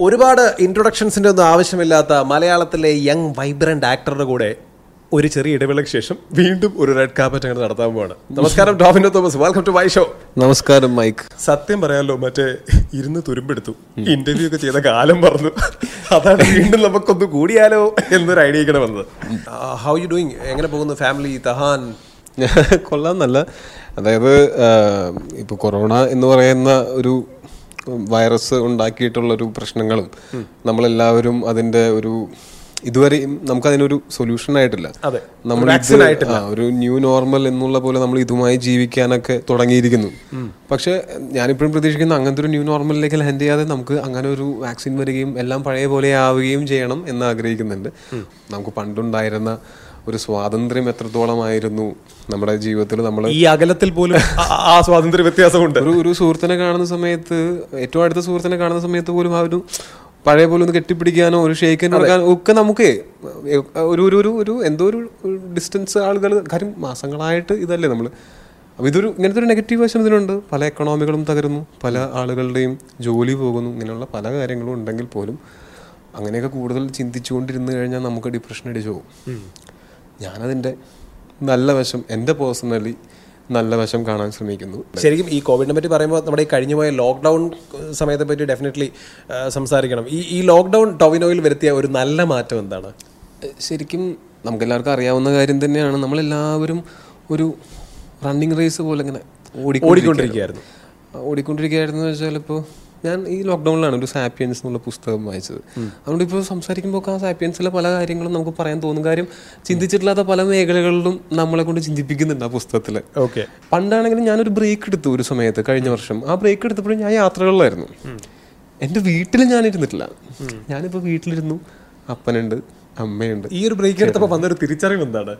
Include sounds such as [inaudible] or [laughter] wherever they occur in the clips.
ഒരുപാട് ഇൻട്രൊഡക്ഷൻസിന്റെ ഒന്നും ആവശ്യമില്ലാത്ത മലയാളത്തിലെ യങ് വൈബ്രന്റ് ആക്ടറുടെ കൂടെ ഒരു ചെറിയ ഇടവേളയ്ക്ക് ശേഷം വീണ്ടും ഒരു റെഡ് കാർപ്പറ്റ് അങ്ങനെ നടത്താൻ പോവാണ്. നമസ്കാരം Tovino Thomas. Welcome to my show നമസ്കാരം മൈക്ക്. സത്യം പറയാമല്ലോ മറ്റേ ഇരുന്ന് തുരുമ്പെടുത്തു. ഇന്റർവ്യൂ ഒക്കെ ചെയ്ത കാലം പറഞ്ഞു അതാണ് വീണ്ടും നമുക്കൊന്ന് കൂടിയാലോ എന്നൊരു ഐഡിയ ഇങ്ങനെ വന്നത്. ഹൗ യു ഡൂയിങ് എങ്ങനെ പോകുന്നു ഫാമിലി തഹാൻ? [laughs] കൊള്ളാം നല്ല. അതായത് ഇപ്പോൾ കൊറോണ എന്ന് പറയുന്ന ഒരു വൈറസ് ഉണ്ടാക്കിയിട്ടുള്ളൊരു പ്രശ്നങ്ങളും നമ്മളെല്ലാവരും അതിന്റെ ഒരു ഇതുവരെയും നമുക്ക് അതിനൊരു സൊല്യൂഷൻ ആയിട്ടില്ല. നമ്മൾ ഒരു ന്യൂ നോർമൽ എന്നുള്ള പോലെ നമ്മൾ ഇതുമായി ജീവിക്കാനൊക്കെ തുടങ്ങിയിരിക്കുന്നു. പക്ഷെ ഞാനിപ്പോഴും പ്രതീക്ഷിക്കുന്ന അങ്ങനത്തെ ഒരു ന്യൂ നോർമലിലേക്ക് ലാൻഡ് ചെയ്യാതെ നമുക്ക് അങ്ങനെ ഒരു വാക്സിൻ വരികയും എല്ലാം പഴയ പോലെ ആവുകയും ചെയ്യണം എന്ന് ആഗ്രഹിക്കുന്നുണ്ട്. നമുക്ക് പണ്ടുണ്ടായിരുന്ന ഒരു സ്വാതന്ത്ര്യം എത്രത്തോളമായിരുന്നു നമ്മുടെ ജീവിതത്തിൽ നമ്മൾ ഈ അകലത്തിൽ പോലും ആ- സ്വാതന്ത്ര്യ വ്യത്യാസമുണ്ട്. ഒരു ഒരു സുഹൃത്തിനെ കാണുന്ന സമയത്ത് ഏറ്റവും അടുത്ത സുഹൃത്തിനെ കാണുന്ന സമയത്ത് പോലും ആ ഒരു പഴയ പോലെ ഒന്ന് കെട്ടിപ്പിടിക്കാനോ ഒരു ഷെയ്ക്കൻ കൊടുക്കാനോ ഒക്കെ നമുക്ക് ഒരു ഒരു ഒരു ഒരു എന്തോ ഒരു ഡിസ്റ്റൻസ് ആളുകൾ കാര്യം മാസങ്ങളായിട്ട് ഇതല്ലേ നമ്മൾ അപ്പോൾ ഇതൊരു ഇങ്ങനത്തെ ഒരു നെഗറ്റീവ് വശം ഇതിനുണ്ട് പല എക്കണോമികളും തകരുന്നു. പല ആളുകളുടെയും ജോലി പോകുന്നു. ഇങ്ങനെയുള്ള പല കാര്യങ്ങളും ഉണ്ടെങ്കിൽ പോലും അങ്ങനെയൊക്കെ കൂടുതൽ ചിന്തിച്ചുകൊണ്ടിരുന്നു കഴിഞ്ഞാൽ നമുക്ക് ഡിപ്രഷൻ അടിച്ചു പോകും. ഞാനതിന്റെ നല്ല വശം എന്റെ പേഴ്സണലി നല്ല വശം കാണാൻ ശ്രമിക്കുന്നു. ശരിക്കും ഈ കോവിഡിനെ പറ്റി പറയുമ്പോൾ നമ്മുടെ ഈ കഴിഞ്ഞു പോയ ലോക്ക്ഡൗൺ സമയത്തെ പറ്റി ഡെഫിനറ്റ്ലി സംസാരിക്കണം. ഈ ഈ ലോക്ക്ഡൗൺ ടൊവിനോയിൽ വരുത്തിയ ഒരു നല്ല മാറ്റം എന്താണ്? ശരിക്കും നമുക്കെല്ലാവർക്കും അറിയാവുന്ന കാര്യം തന്നെയാണ്. നമ്മളെല്ലാവരും ഒരു റണ്ണിങ് റേസ് പോലെ ഇങ്ങനെ ഓടിക്കൊണ്ടിരിക്കുകയായിരുന്നു. ഓടിക്കൊണ്ടിരിക്കുകയായിരുന്നു. വെച്ചാൽ ഇപ്പോൾ ഞാൻ ഈ ലോക്ക്ഡൗണിലാണ് ഒരു സാപ്പിയൻസ് എന്നുള്ള പുസ്തകം വായിച്ചത്. അതുകൊണ്ട് ഇപ്പോൾ സംസാരിക്കുമ്പോൾ ആ സാപ്പിയൻസിലെ പല കാര്യങ്ങളും നമുക്ക് പറയാൻ തോന്നും. കാര്യം ചിന്തിച്ചിട്ടില്ലാത്ത പല മേഖലകളിലും നമ്മളെ കൊണ്ട് ചിന്തിപ്പിക്കുന്നുണ്ട് ആ പുസ്തകത്തിൽ ഓക്കെ. പണ്ടാണെങ്കിലും ഞാനൊരു ബ്രേക്ക് എടുത്തു ഒരു സമയത്ത് കഴിഞ്ഞ വർഷം. ആ ബ്രേക്ക് എടുത്തപ്പോഴും ഞാൻ യാത്രകളിലായിരുന്നു. എന്റെ വീട്ടിൽ ഞാൻ ഇരുന്നിട്ടില്ല ഞാനിപ്പോൾ വീട്ടിലിരുന്നു. അപ്പനുണ്ട് അമ്മയുണ്ട്. ഈ ഒരു ബ്രേക്ക് എടുത്തപ്പോൾ വന്നൊരു തിരിച്ചറിവ് എന്താണ്?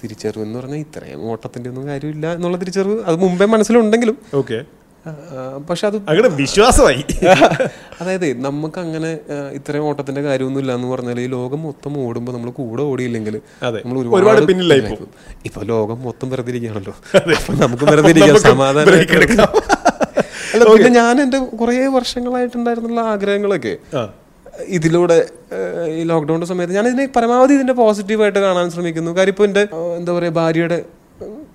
തിരിച്ചറിവ് എന്ന് പറഞ്ഞാൽ ഇത്രയും ഓട്ടത്തിന്റെ ഒന്നും കാര്യമില്ല എന്നുള്ള തിരിച്ചറിവ് അത് മുമ്പേ മനസ്സിലുണ്ടെങ്കിലും ഓക്കെ. പക്ഷെ അത് അങ്ങനെ വിശ്വാസമായി. [laughs] അതായത് നമുക്ക് അങ്ങനെ ഇത്രയും ഓട്ടത്തിന്റെ കാര്യമൊന്നും ഇല്ല എന്ന് പറഞ്ഞാൽ ഈ ലോകം മൊത്തം ഓടുമ്പോൾ നമ്മൾ കൂടെ ഓടിയില്ലെങ്കിൽ നമ്മൾ ഒരുപാട് പിന്നിലായി പോകും. ഇപ്പൊ ലോകം മൊത്തം വെറുതെ ഇരിക്കുകയാണല്ലോ. നമുക്ക് വെറുതെ ഇരിക്കാം. സമാധാനം [laughs] അല്ല പിന്നെ ഞാൻ എന്റെ കുറേ വർഷങ്ങളായിട്ടുണ്ടായിരുന്നുള്ള ആഗ്രഹങ്ങളൊക്കെ ഇതിലൂടെ ഈ ലോക്ക്ഡൌണിന്റെ സമയത്ത് ഞാൻ ഇതിനെ പരമാവധി ഇതിന്റെ പോസിറ്റീവായിട്ട് കാണാൻ ശ്രമിക്കുന്നു. കാര്യം ഇപ്പൊ എന്റെ എന്താ പറയാ ഭാര്യയുടെ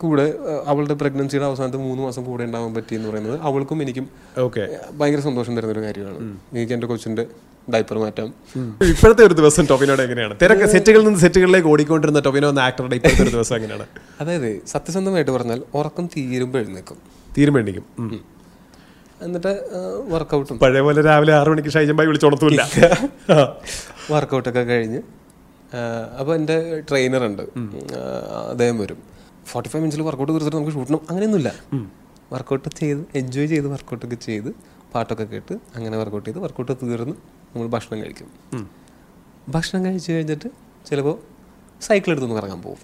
കൂടെ അവളുടെ പ്രഗ്നൻസിയുടെ അവസാനത്തെ മൂന്ന് മാസം കൂടെ ഉണ്ടാവാൻ പറ്റി എന്ന് പറയുന്നത് അവൾക്കും എനിക്കും ഓക്കെ. ഭയങ്കര സന്തോഷം തരുന്ന ഒരു കാര്യമാണ്. എനിക്ക് എന്റെ കൊച്ചിന്റെ ഡൈപ്പർ മാറ്റാം. ഇപ്പോഴത്തെ ഒരു ദിവസം ടൊവിനോടെ എങ്ങനെയാണ്? തിരക്ക് സെറ്റുകളിൽ നിന്ന് സെറ്റുകളിലേക്ക് ഓടിക്കൊണ്ടിരുന്ന ടൊവിനോ എന്ന ആക്ടറുടെ ഇപ്പോഴത്തെ ഒരു ദിവസം എങ്ങനെയാണ്? അതായത് സത്യസന്ധമായിട്ട് പറഞ്ഞാൽ ഉറക്കം തീരുമ്പോൾ എഴുന്നേക്കും തീരുമാനിക്കും എന്നിട്ട് വർക്കൗട്ടും പഴയ പോലെ രാവിലെ ആറു മണിക്ക് ഷൈജമ്പായി വിളിച്ചോണത്തൂല്ല വർക്കൗട്ടൊക്കെ കഴിഞ്ഞ് അപ്പോൾ എന്റെ ട്രെയിനർ ഉണ്ട്. അദ്ദേഹം വരും. ഫോർട്ടി ഫൈവ് മിനിറ്റ്സിൽ വർക്കൗട്ട് തീർച്ചയായിട്ടും നമുക്ക് ഷൂട്ടണം അങ്ങനെയൊന്നുമില്ല. വർക്കൗട്ട് ചെയ്ത് എൻജോയ് ചെയ്ത് വർക്കൗട്ടൊക്കെ ചെയ്ത് പാട്ടൊക്കെ കേട്ട് അങ്ങനെ വർക്കൗട്ട് ചെയ്ത് വർക്കൗട്ട് തീർന്ന് നമ്മൾ ഭക്ഷണം കഴിക്കും. ഭക്ഷണം കഴിച്ച് കഴിഞ്ഞിട്ട് ചിലപ്പോൾ സൈക്കിൾ എടുത്തൊന്ന് കറങ്ങാൻ പോകും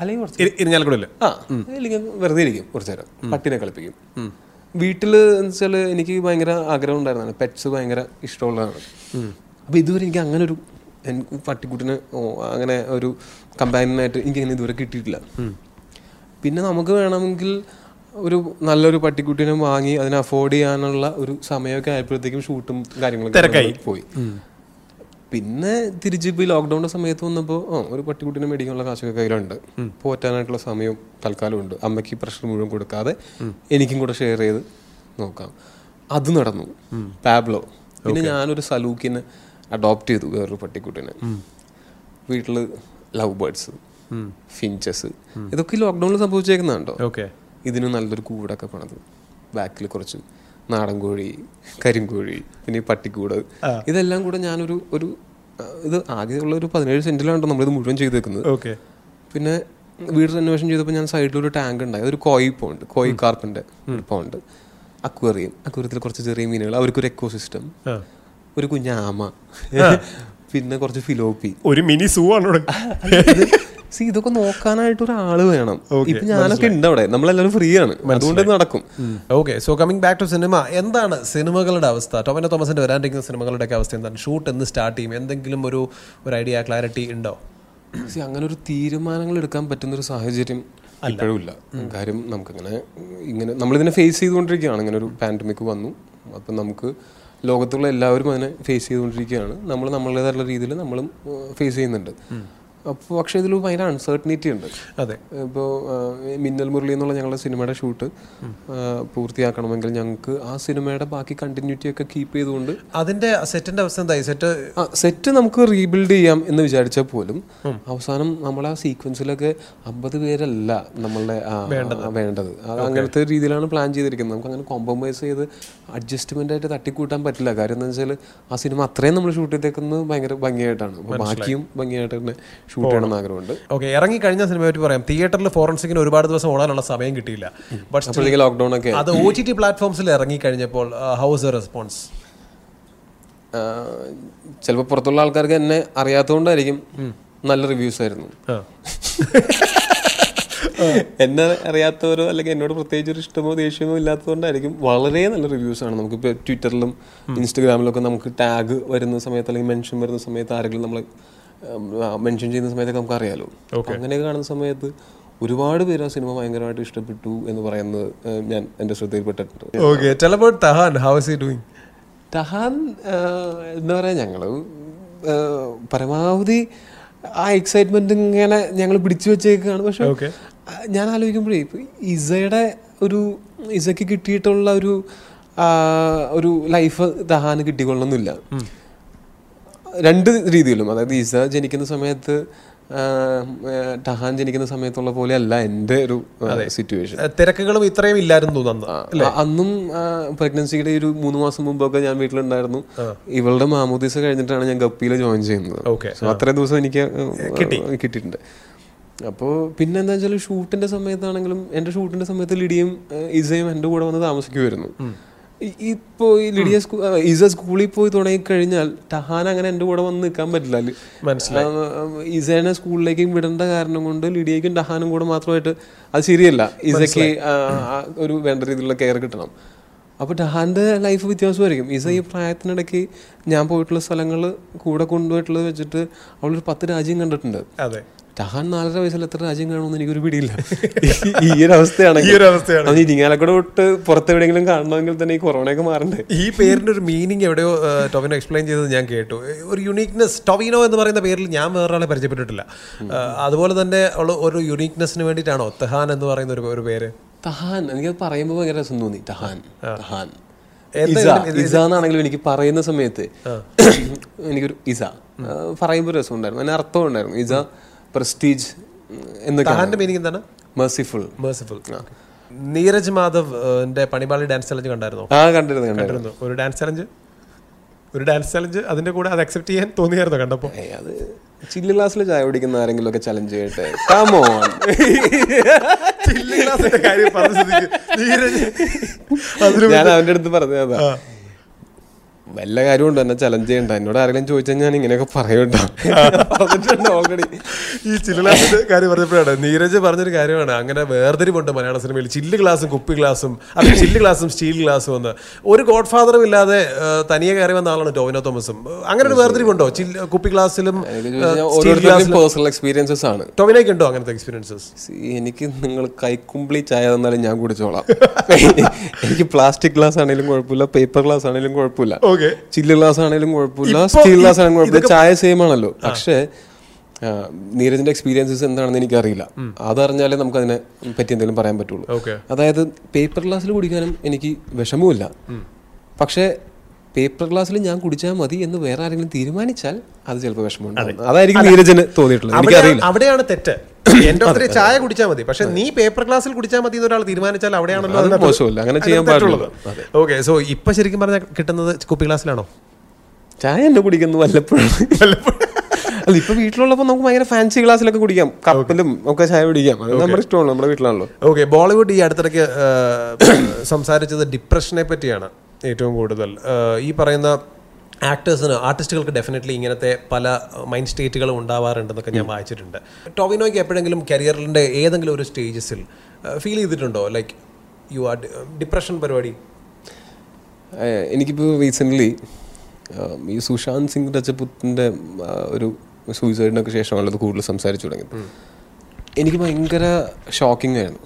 അല്ലെങ്കിൽ കുറച്ച് ഇരിഞ്ഞാലക്കുടല്ലേ ആ അല്ലെങ്കിൽ വെറുതെ ഇരിക്കും കുറച്ച് നേരം. പട്ടിനെ കളിപ്പിക്കും. വീട്ടിൽ എന്ന് വെച്ചാൽ എനിക്ക് ഭയങ്കര ആഗ്രഹം ഉണ്ടായിരുന്നതാണ്. പെറ്റ്സ് ഭയങ്കര ഇഷ്ടമുള്ളതാണ്. അപ്പോൾ ഇതുവരെ എനിക്ക് അങ്ങനെ ഒരു പട്ടിക്കുട്ടിനെ ഓ, അങ്ങനെ ഒരു കമ്പാനിയനായിട്ട് എനിക്ക് അങ്ങനെ ഇതുവരെ കിട്ടിയിട്ടില്ല. പിന്നെ നമുക്ക് വേണമെങ്കിൽ ഒരു നല്ലൊരു പട്ടിക്കുട്ടിനെ വാങ്ങി അതിനെ അഫോർഡ് ചെയ്യാനുള്ള ഒരു സമയമൊക്കെ ആയപ്പോഴത്തേക്കും ഷൂട്ടും കാര്യങ്ങളൊക്കെ തിരക്കായി. പോയി. പിന്നെ തിരിച്ച് ഇപ്പോൾ ഈ ലോക്ക്ഡൗണിന്റെ സമയത്ത് വന്നപ്പോൾ ആ ഒരു പട്ടിക്കുട്ടിനെ മേടിക്കാനുള്ള കാശൊക്കെ കയ്യിലുണ്ട്. പോറ്റാനായിട്ടുള്ള സമയവും തൽക്കാലം ഉണ്ട്. അമ്മയ്ക്ക് പ്രഷർ മുഴുവൻ കൊടുക്കാതെ എനിക്കും കൂടെ ഷെയർ ചെയ്ത് നോക്കാം. അത് നടന്നു. പാബ്ലോ പിന്നെ ഞാനൊരു സലൂക്കിനെ അഡോപ്റ്റ് ചെയ്തു വേറൊരു പട്ടിക്കുട്ടിനെ. വീട്ടിൽ ലവ് ബേർഡ്സ്. ഫിഞ്ചസ് ഇതൊക്കെ ഈ ലോക്ക്ഡൗണിൽ സംഭവിച്ചേക്കുന്നുണ്ടോ? ഓക്കെ. ഇതിന് നല്ലൊരു കൂടൊക്കെ പണത്. ബാക്കിൽ കുറച്ച് നാടൻ കോഴി കരിങ്കോഴി പിന്നെ പട്ടിക്കൂട്. ഇതെല്ലാം കൂടെ ഞാനൊരു ഒരു ഇത് ആകെയുള്ള ഒരു പതിനേഴ് സെന്റിലാണ് നമ്മളിത് മുഴുവൻ ചെയ്തേക്കുന്നത്. ഓക്കെ. പിന്നെ വീട് റെനോവേഷൻ ചെയ്തപ്പോൾ ഞാൻ സൈഡിൽ ഒരു ടാങ്ക് ഉണ്ടായി. ഒരു കോയി പോണ്ട് കോയി കാർപ്പിന്റെ പോണ്ട്. അക്വേറിയം. അക്വേറിയത്തിൽ കുറച്ച് ചെറിയ മീനുകൾ അവർക്കൊരു എക്കോ സിസ്റ്റം ഒരു കുഞ്ഞാമ പിന്നെ കുറച്ച് ഫിലോപ്പി. ഒരു മിനി സൂ ആണ് സി ഇതൊക്കെ നോക്കാനായിട്ട് ഒരാൾ വേണം. Okay, ഇപ്പൊ ഞാനൊക്കെ ഉണ്ട് അവിടെ. നമ്മളെല്ലാവരും ഫ്രീ ആണ്. അതുകൊണ്ട് നടക്കും. Okay so coming back to cinema എന്താണ് സിനിമകളുടെ അവസ്ഥ? ടൊമാനോ തോമസിന്റെ വരാണ്ടിരിക്കുന്ന സിനിമകളുടെ ഒക്കെ അവസ്ഥ എന്താണ്? ഷൂട്ട് എന്ന് സ്റ്റാർട്ട് ചെയ്യും. എന്തെങ്കിലും ഒരു ഒരു ഐഡിയ ക്ലാരിറ്റി ഉണ്ടോ? സി അങ്ങനെ ഒരു തീരുമാനങ്ങൾ എടുക്കാൻ പറ്റുന്ന ഒരു സാഹചര്യം ഇപ്പോഴും ഇല്ല. കാര്യം നമുക്കങ്ങനെ ഇങ്ങനെ നമ്മളിതിനെ ഫേസ് ചെയ്തുകൊണ്ടിരിക്കുകയാണ്. ഇങ്ങനെ ഒരു പാൻഡമിക് വന്നു. അപ്പം നമുക്ക് ലോകത്തുള്ള എല്ലാവരും അതിനെ ഫേസ് ചെയ്തുകൊണ്ടിരിക്കുകയാണ്. നമ്മൾ നമ്മളുടേതായിട്ടുള്ള രീതിയിൽ നമ്മളും ഫേസ് ചെയ്യുന്നുണ്ട്. അപ്പോൾ പക്ഷേ ഇതിൽ ഭയങ്കര അൺസർട്ടനിറ്റി ഉണ്ട്. അതെ. ഇപ്പോൾ മിന്നൽ മുരളി എന്നുള്ള ഞങ്ങളുടെ സിനിമയുടെ ഷൂട്ട് പൂർത്തിയാക്കണമെങ്കിൽ ഞങ്ങൾക്ക് ആ സിനിമയുടെ ബാക്കി കണ്ടിന്യൂറ്റി ഒക്കെ കീപ്പ് ചെയ്തുകൊണ്ട് അതിന്റെ സെറ്റിന്റെ അവസ്ഥ എന്തായി? സെറ്റ് സെറ്റ് നമുക്ക് റീബിൽഡ് ചെയ്യാം എന്ന് വിചാരിച്ചാൽ പോലും അവസാനം നമ്മൾ ആ സീക്വൻസിലൊക്കെ അമ്പത് പേരല്ല നമ്മളുടെ വേണ്ടത്. അത് അങ്ങനത്തെ രീതിയിലാണ് പ്ലാൻ ചെയ്തിരിക്കുന്നത്. നമുക്ക് അങ്ങനെ കോംപ്രമൈസ് ചെയ്ത് അഡ്ജസ്റ്റ്മെന്റ് ആയിട്ട് തട്ടിക്കൂട്ടാൻ പറ്റില്ല. കാര്യം എന്താ വെച്ചാൽ ആ സിനിമ അത്രയും നമ്മൾ ഷൂട്ട് ചെയ്തേക്കുന്നത് ഭയങ്കര ഭംഗിയായിട്ടാണ്. ബാക്കിയും ഭംഗിയായിട്ട് തന്നെ ഷൂട്ട് ചെയ്യണം എന്ന് ആഗ്രഹമുണ്ട് ഓക്കെ ഇറങ്ങി കഴിഞ്ഞ സിനിമയെ പറ്റി പറയാം. തിയേറ്ററിൽ ഫോറൻസിക്കിന് ഒരുപാട് ദിവസം ഓടാനുള്ള സമയം കിട്ടിയില്ല. ബട്ട് ലോക്ക്ഡൌൺ ഒക്കെ അത് ഒ ടി ടി പ്ലാറ്റ്ഫോംസിൽ ഇറങ്ങി കഴിഞ്ഞപ്പോൾ ഹൗസ് റെസ്പോൺസ് ചിലപ്പോൾ പുറത്തുള്ള ആൾക്കാർക്ക് എന്നെ അറിയാത്തതുകൊണ്ടായിരിക്കും നല്ല റിവ്യൂസ് ആയിരുന്നു. [laughs] എന്നെ അറിയാത്തവരോ അല്ലെങ്കിൽ എന്നോട് പ്രത്യേകിച്ച് ഒരു ഇഷ്ടമോ ദേഷ്യമോ ഇല്ലാത്തതുകൊണ്ടായിരിക്കും വളരെ നല്ല റിവ്യൂസ് ആണ്. നമുക്കിപ്പോൾ ട്വിറ്ററിലും ഇൻസ്റ്റഗ്രാമിലും ഒക്കെ നമുക്ക് ടാഗ് വരുന്ന സമയത്ത് അല്ലെങ്കിൽ മെൻഷൻ വരുന്ന സമയത്ത് ആരെങ്കിലും നമ്മൾ മെൻഷൻ ചെയ്യുന്ന സമയത്തൊക്കെ നമുക്ക് അറിയാലോ അങ്ങനെയൊക്കെ കാണുന്ന സമയത്ത് ഒരുപാട് പേര് ആ സിനിമ ഭയങ്കരമായിട്ട് ഇഷ്ടപ്പെട്ടു എന്ന് പറയുന്നത് ഞാൻ എന്റെ ശ്രദ്ധയിൽപ്പെട്ടിട്ടുണ്ട്. Tahan how is he doing Tahan എന്താ പറയുക ഞങ്ങൾ പരമാവധി ആ എക്സൈറ്റ്മെന്റ് ഇങ്ങനെ ഞങ്ങൾ പിടിച്ചു വെച്ചേക്കാണ്. പക്ഷെ ഞാൻ ആലോചിക്കുമ്പോഴേ ഇപ്പൊ ഇസയുടെ ഒരു ഇസയ്ക്ക് കിട്ടിയിട്ടുള്ള ഒരു ഒരു ലൈഫ് ദഹാന് കിട്ടിക്കൊള്ളണമെന്നില്ല. രണ്ട് രീതിയിലും. അതായത് ഈസ ജനിക്കുന്ന സമയത്ത് ടഹാൻ ജനിക്കുന്ന സമയത്തുള്ള പോലെ അല്ല എന്റെ ഒരു സിറ്റുവേഷൻ തിരക്കുകളും ഇത്രയും ഇല്ലായിരുന്നു അന്നും പ്രഗ്നൻസിയുടെ ഒരു മൂന്ന് മാസം മുമ്പൊക്കെ ഞാൻ വീട്ടിലുണ്ടായിരുന്നു. ഇവളുടെ മാമോദീസ കഴിഞ്ഞിട്ടാണ് ഞാൻ ഗപ്പിയിൽ ജോയിൻ ചെയ്യുന്നത്. അത്രയും ദിവസം എനിക്ക് കിട്ടിയിട്ടുണ്ട്. അപ്പോൾ പിന്നെ എന്താ വെച്ചാൽ ഷൂട്ടിന്റെ സമയത്താണെങ്കിലും എന്റെ ഷൂട്ടിന്റെ സമയത്ത് ലിഡിയും ഈസയും ഇസയും എന്റെ കൂടെ വന്ന് താമസിക്കുമായിരുന്നു ഇപ്പോ ഈ ലിഡിയ സ്കൂ ഈസ ഇസ സ്കൂളിൽ പോയി തുടങ്ങി കഴിഞ്ഞാൽ ടഹാൻ അങ്ങനെ എന്റെ കൂടെ വന്ന് നിൽക്കാൻ പറ്റില്ല. മനസ്സിലായി. ആ, ഇസേനെ സ്കൂളിലേക്ക് വിടേണ്ട കാരണം കൊണ്ട് ലിഡിയയ്ക്കും ടഹാനും കൂടെ മാത്രമായിട്ട് അത് ശരിയല്ല. ആ, ഒരു വേണ്ട രീതിയിലുള്ള കെയർ കിട്ടണം. അപ്പൊ ടഹാന്റെ ലൈഫ് വ്യത്യാസമായിരിക്കും. ഈസ ഈ പ്രായത്തിനിടയ്ക്ക് ഞാൻ പോയിട്ടുള്ള സ്ഥലങ്ങൾ കൂടെ കൊണ്ടുപോയിട്ടുള്ളത് വെച്ചിട്ട് അവളൊരു പത്ത് രാജ്യം കണ്ടിട്ടുണ്ട്. അതെ. ടഹാൻ നാലര വയസ്സിൽ എത്ര രാജ്യം കാണുമെന്ന് എനിക്കൊരു പിടിയില്ല. ഈ ഒരു അവസ്ഥയാണ് ഈ ഒരു അവസ്ഥയാണ്. അത് ഇരിങ്ങാലക്കൂടെ വിട്ട് പുറത്ത് എവിടെയെങ്കിലും കാണണമെങ്കിൽ തന്നെ ഈ കൊറോണയൊക്കെ മാറണ്ടേ? ഈ പേരിന്റെ ഒരു മീനിങ് എവിടെയോ ടൊവിനോ എക്സ്പ്ലെയിൻ ചെയ്തത് ഞാൻ കേട്ടു. ഒരു യുണീക്നെസ് ടൊവിനോ എന്ന് പറയുന്ന പേരിൽ ഞാൻ വേറൊരാളെ പരിചയപ്പെട്ടിട്ടില്ല. അതുപോലെ തന്നെ ഉള്ള ഒരു യുണീക്നെസ്സിന് വേണ്ടിയിട്ടാണോ? തെഹാൻ എന്ന് പറയുന്ന ഒരു ഒരു പേര്? തഹാൻ. എനിക്കത് പറയുമ്പോൾ ഭയങ്കര രസം തോന്നി. തഹാൻ. തഹാൻ. എന്താ ഇസ. ഇസ എന്നാണെങ്കിലും എനിക്ക് പറയുന്ന സമയത്ത് എനിക്കൊരു ഇസ. പറയുമ്പോൾ രസം ഉണ്ടായിരുന്നു. അതിന് അർത്ഥം ഉണ്ടായിരുന്നു. ഇസ പ്രസ്റ്റീജ് എന്നൊക്കെ മീനിങ് എന്താണ്? മെർസിഫുൾ മേഴ്സിഫുൾ നീരജ് മാധവ് ന്റെ പണിപാളി ഡാൻസ് ചലഞ്ച് കണ്ടായിരുന്നോ? ആ കണ്ടിരുന്നു കണ്ടിരുന്നു. ഒരു ഡാൻസ് ചലഞ്ച് ഒരു ഡാൻസ് ചലഞ്ച് അതിന്റെ കൂടെ അത് അക്സെപ്റ്റ് ചെയ്യാൻ തോന്നിയായിരുന്നു കണ്ടപ്പോ? അത് ചില്ലി ക്ലാസ്സിൽ ചായ കുടിക്കുന്ന ആരെങ്കിലും ഒക്കെ ചലഞ്ച് ചെയ്യട്ടെ കമോൺ ചില്ലി ക്ലാസ്സിന്റെ കാര്യം പറഞ്ഞു നീരജ് [laughs] ഞാൻ അവന്റെ അടുത്ത് പറഞ്ഞതാ. വല്ല കാര്യമുണ്ടോ എന്നെ ചലഞ്ച് ചെയ്യണ്ട. എന്നോട് ആരെങ്കിലും ചോദിച്ചാൽ ഞാൻ ഇങ്ങനെയൊക്കെ പറയണ്ട [laughs] പറഞ്ഞിട്ടുണ്ട് ഓൾറെഡി ഈ ചില്ലാസിന്റെ കാര്യം പറഞ്ഞപ്പോഴാണ് നീരജ് പറഞ്ഞൊരു കാര്യമാണ്. അങ്ങനെ വേർതിരിവുണ്ട് മലയാള സിനിമയിൽ. ചില്ല് ഗ്ലാസും കുപ്പി ഗ്ലാസും അത് ചില്ല് ഗ്ലാസും സ്റ്റീൽ ഗ്ലാസും എന്ന്. ഒരു ഗോഡ് ഫാദറും ഇല്ലാതെ തനിയെ കയറി വന്ന ആളാണ് ടോവിനോ തോമസും. അങ്ങനെ ഒരു വേർതിരിവുണ്ടോ? ചില്ല് കുപ്പി ഓരോരുത്തരുടെയും പേഴ്സണൽ എക്സ്പീരിയൻസസ് ആണ്. ടോവിനോയ്ക്ക് ഉണ്ടോ അങ്ങനത്തെ എക്സ്പീരിയൻസസ് എനിക്ക് നിങ്ങൾ കൈക്കുമ്പിളി ചായ തന്നാലും ഞാൻ കുടിച്ചോളാം. [laughs] എനിക്ക് പ്ലാസ്റ്റിക് ഗ്ലാസ് ആണെങ്കിലും കുഴപ്പമില്ല പേപ്പർ ഗ്ലാസ് ആണെങ്കിലും കുഴപ്പമില്ല. ചില്ല് ഗ്ലാസ് ആണെങ്കിലും കുഴപ്പമില്ല. സ്റ്റീൽ ഗ്ലാസ് ആണെങ്കിലും കുഴപ്പമില്ല. ചായ സെയിം ആണല്ലോ. പക്ഷേ നീരജിന്റെ എക്സ്പീരിയൻസസ് എന്താണെന്ന് എനിക്കറിയില്ല. അതറിഞ്ഞാലേ നമുക്ക് അതിനെ പറ്റി എന്തെങ്കിലും പറയാൻ പറ്റുള്ളൂ. അതായത് പേപ്പർ ഗ്ലാസ്സിൽ കുടിക്കാനും എനിക്ക് വിഷമവുമില്ല. പക്ഷേ പേപ്പർ ഗ്ലാസ്സിൽ ഞാൻ കുടിച്ചാൽ മതി എന്ന് വേറെ ആരെങ്കിലും തീരുമാനിച്ചാൽ അത് ചിലപ്പോൾ വിഷമമുണ്ടാകും അതായിരിക്കും നീരജിന് തോന്നിയിട്ടുള്ളത്. എനിക്കറിയില്ല. അവിടെയാണ് തെറ്റ്. [coughs] എന്റെ ഒത്തിരി ചായ കുടിച്ചാൽ മതി. പക്ഷെ നീ പേപ്പർ ക്ലാസ്സിൽ കുടിച്ചാൽ മതി എന്നൊരാൾ തീരുമാനിച്ചാൽ അവിടെയാണല്ലോ. അങ്ങനെ ചെയ്യാൻ പാടില്ല. ഓക്കെ സോ ഇപ്പൊ ശരിക്കും പറഞ്ഞാൽ കിട്ടുന്നത് കുപ്പി ഗ്ലാസ്സിലാണോ? ചായ എന്നെ കുടിക്കുന്നു വല്ലപ്പോഴും. അല്ല ഇപ്പൊ വീട്ടിലുള്ളപ്പോ നമുക്ക് ഭയങ്കര ഫാൻസി ഗ്ലാസ്സിലൊക്കെ കുടിക്കാം. കപ്പിലും ഒക്കെ ചായ കുടിക്കാം. അത് നമ്മുടെ ഇഷ്ടമാണ് നമ്മുടെ വീട്ടിലാണല്ലോ. ഓക്കെ ബോളിവുഡ് ഈ അടുത്തിടയ്ക്ക് സംസാരിച്ചത് ഡിപ്രഷനെ പറ്റിയാണ് ഏറ്റവും കൂടുതൽ. ഈ പറയുന്ന ആക്ടേഴ്സിന് ആർട്ടിസ്റ്റുകൾക്ക് ഡെഫിനറ്റ്ലി ഇങ്ങനത്തെ പല മൈൻഡ് സ്റ്റേറ്റുകളും ഉണ്ടാവാറുണ്ടെന്നൊക്കെ ഞാൻ വായിച്ചിട്ടുണ്ട്. ടോവിനോയ്ക്ക് എപ്പോഴെങ്കിലും കരിയറിന്റെ ഏതെങ്കിലും ഒരു സ്റ്റേജസിൽ ഫീൽ ചെയ്തിട്ടുണ്ടോ? ലൈക്ക് യു ആർ ഡിപ്രഷൻ പരിപാടി? എനിക്കിപ്പോൾ റീസെന്റ്ലി ഈ സുശാന്ത് സിംഗ് രജപുത്തിന്റെ ഒരു സൂയിസൈഡിനൊക്കെ ശേഷമാണല്ലോ അത് കൂടുതൽ സംസാരിച്ചു തുടങ്ങിയത് എനിക്ക് ഭയങ്കര ഷോക്കിംഗ് ആയിരുന്നു.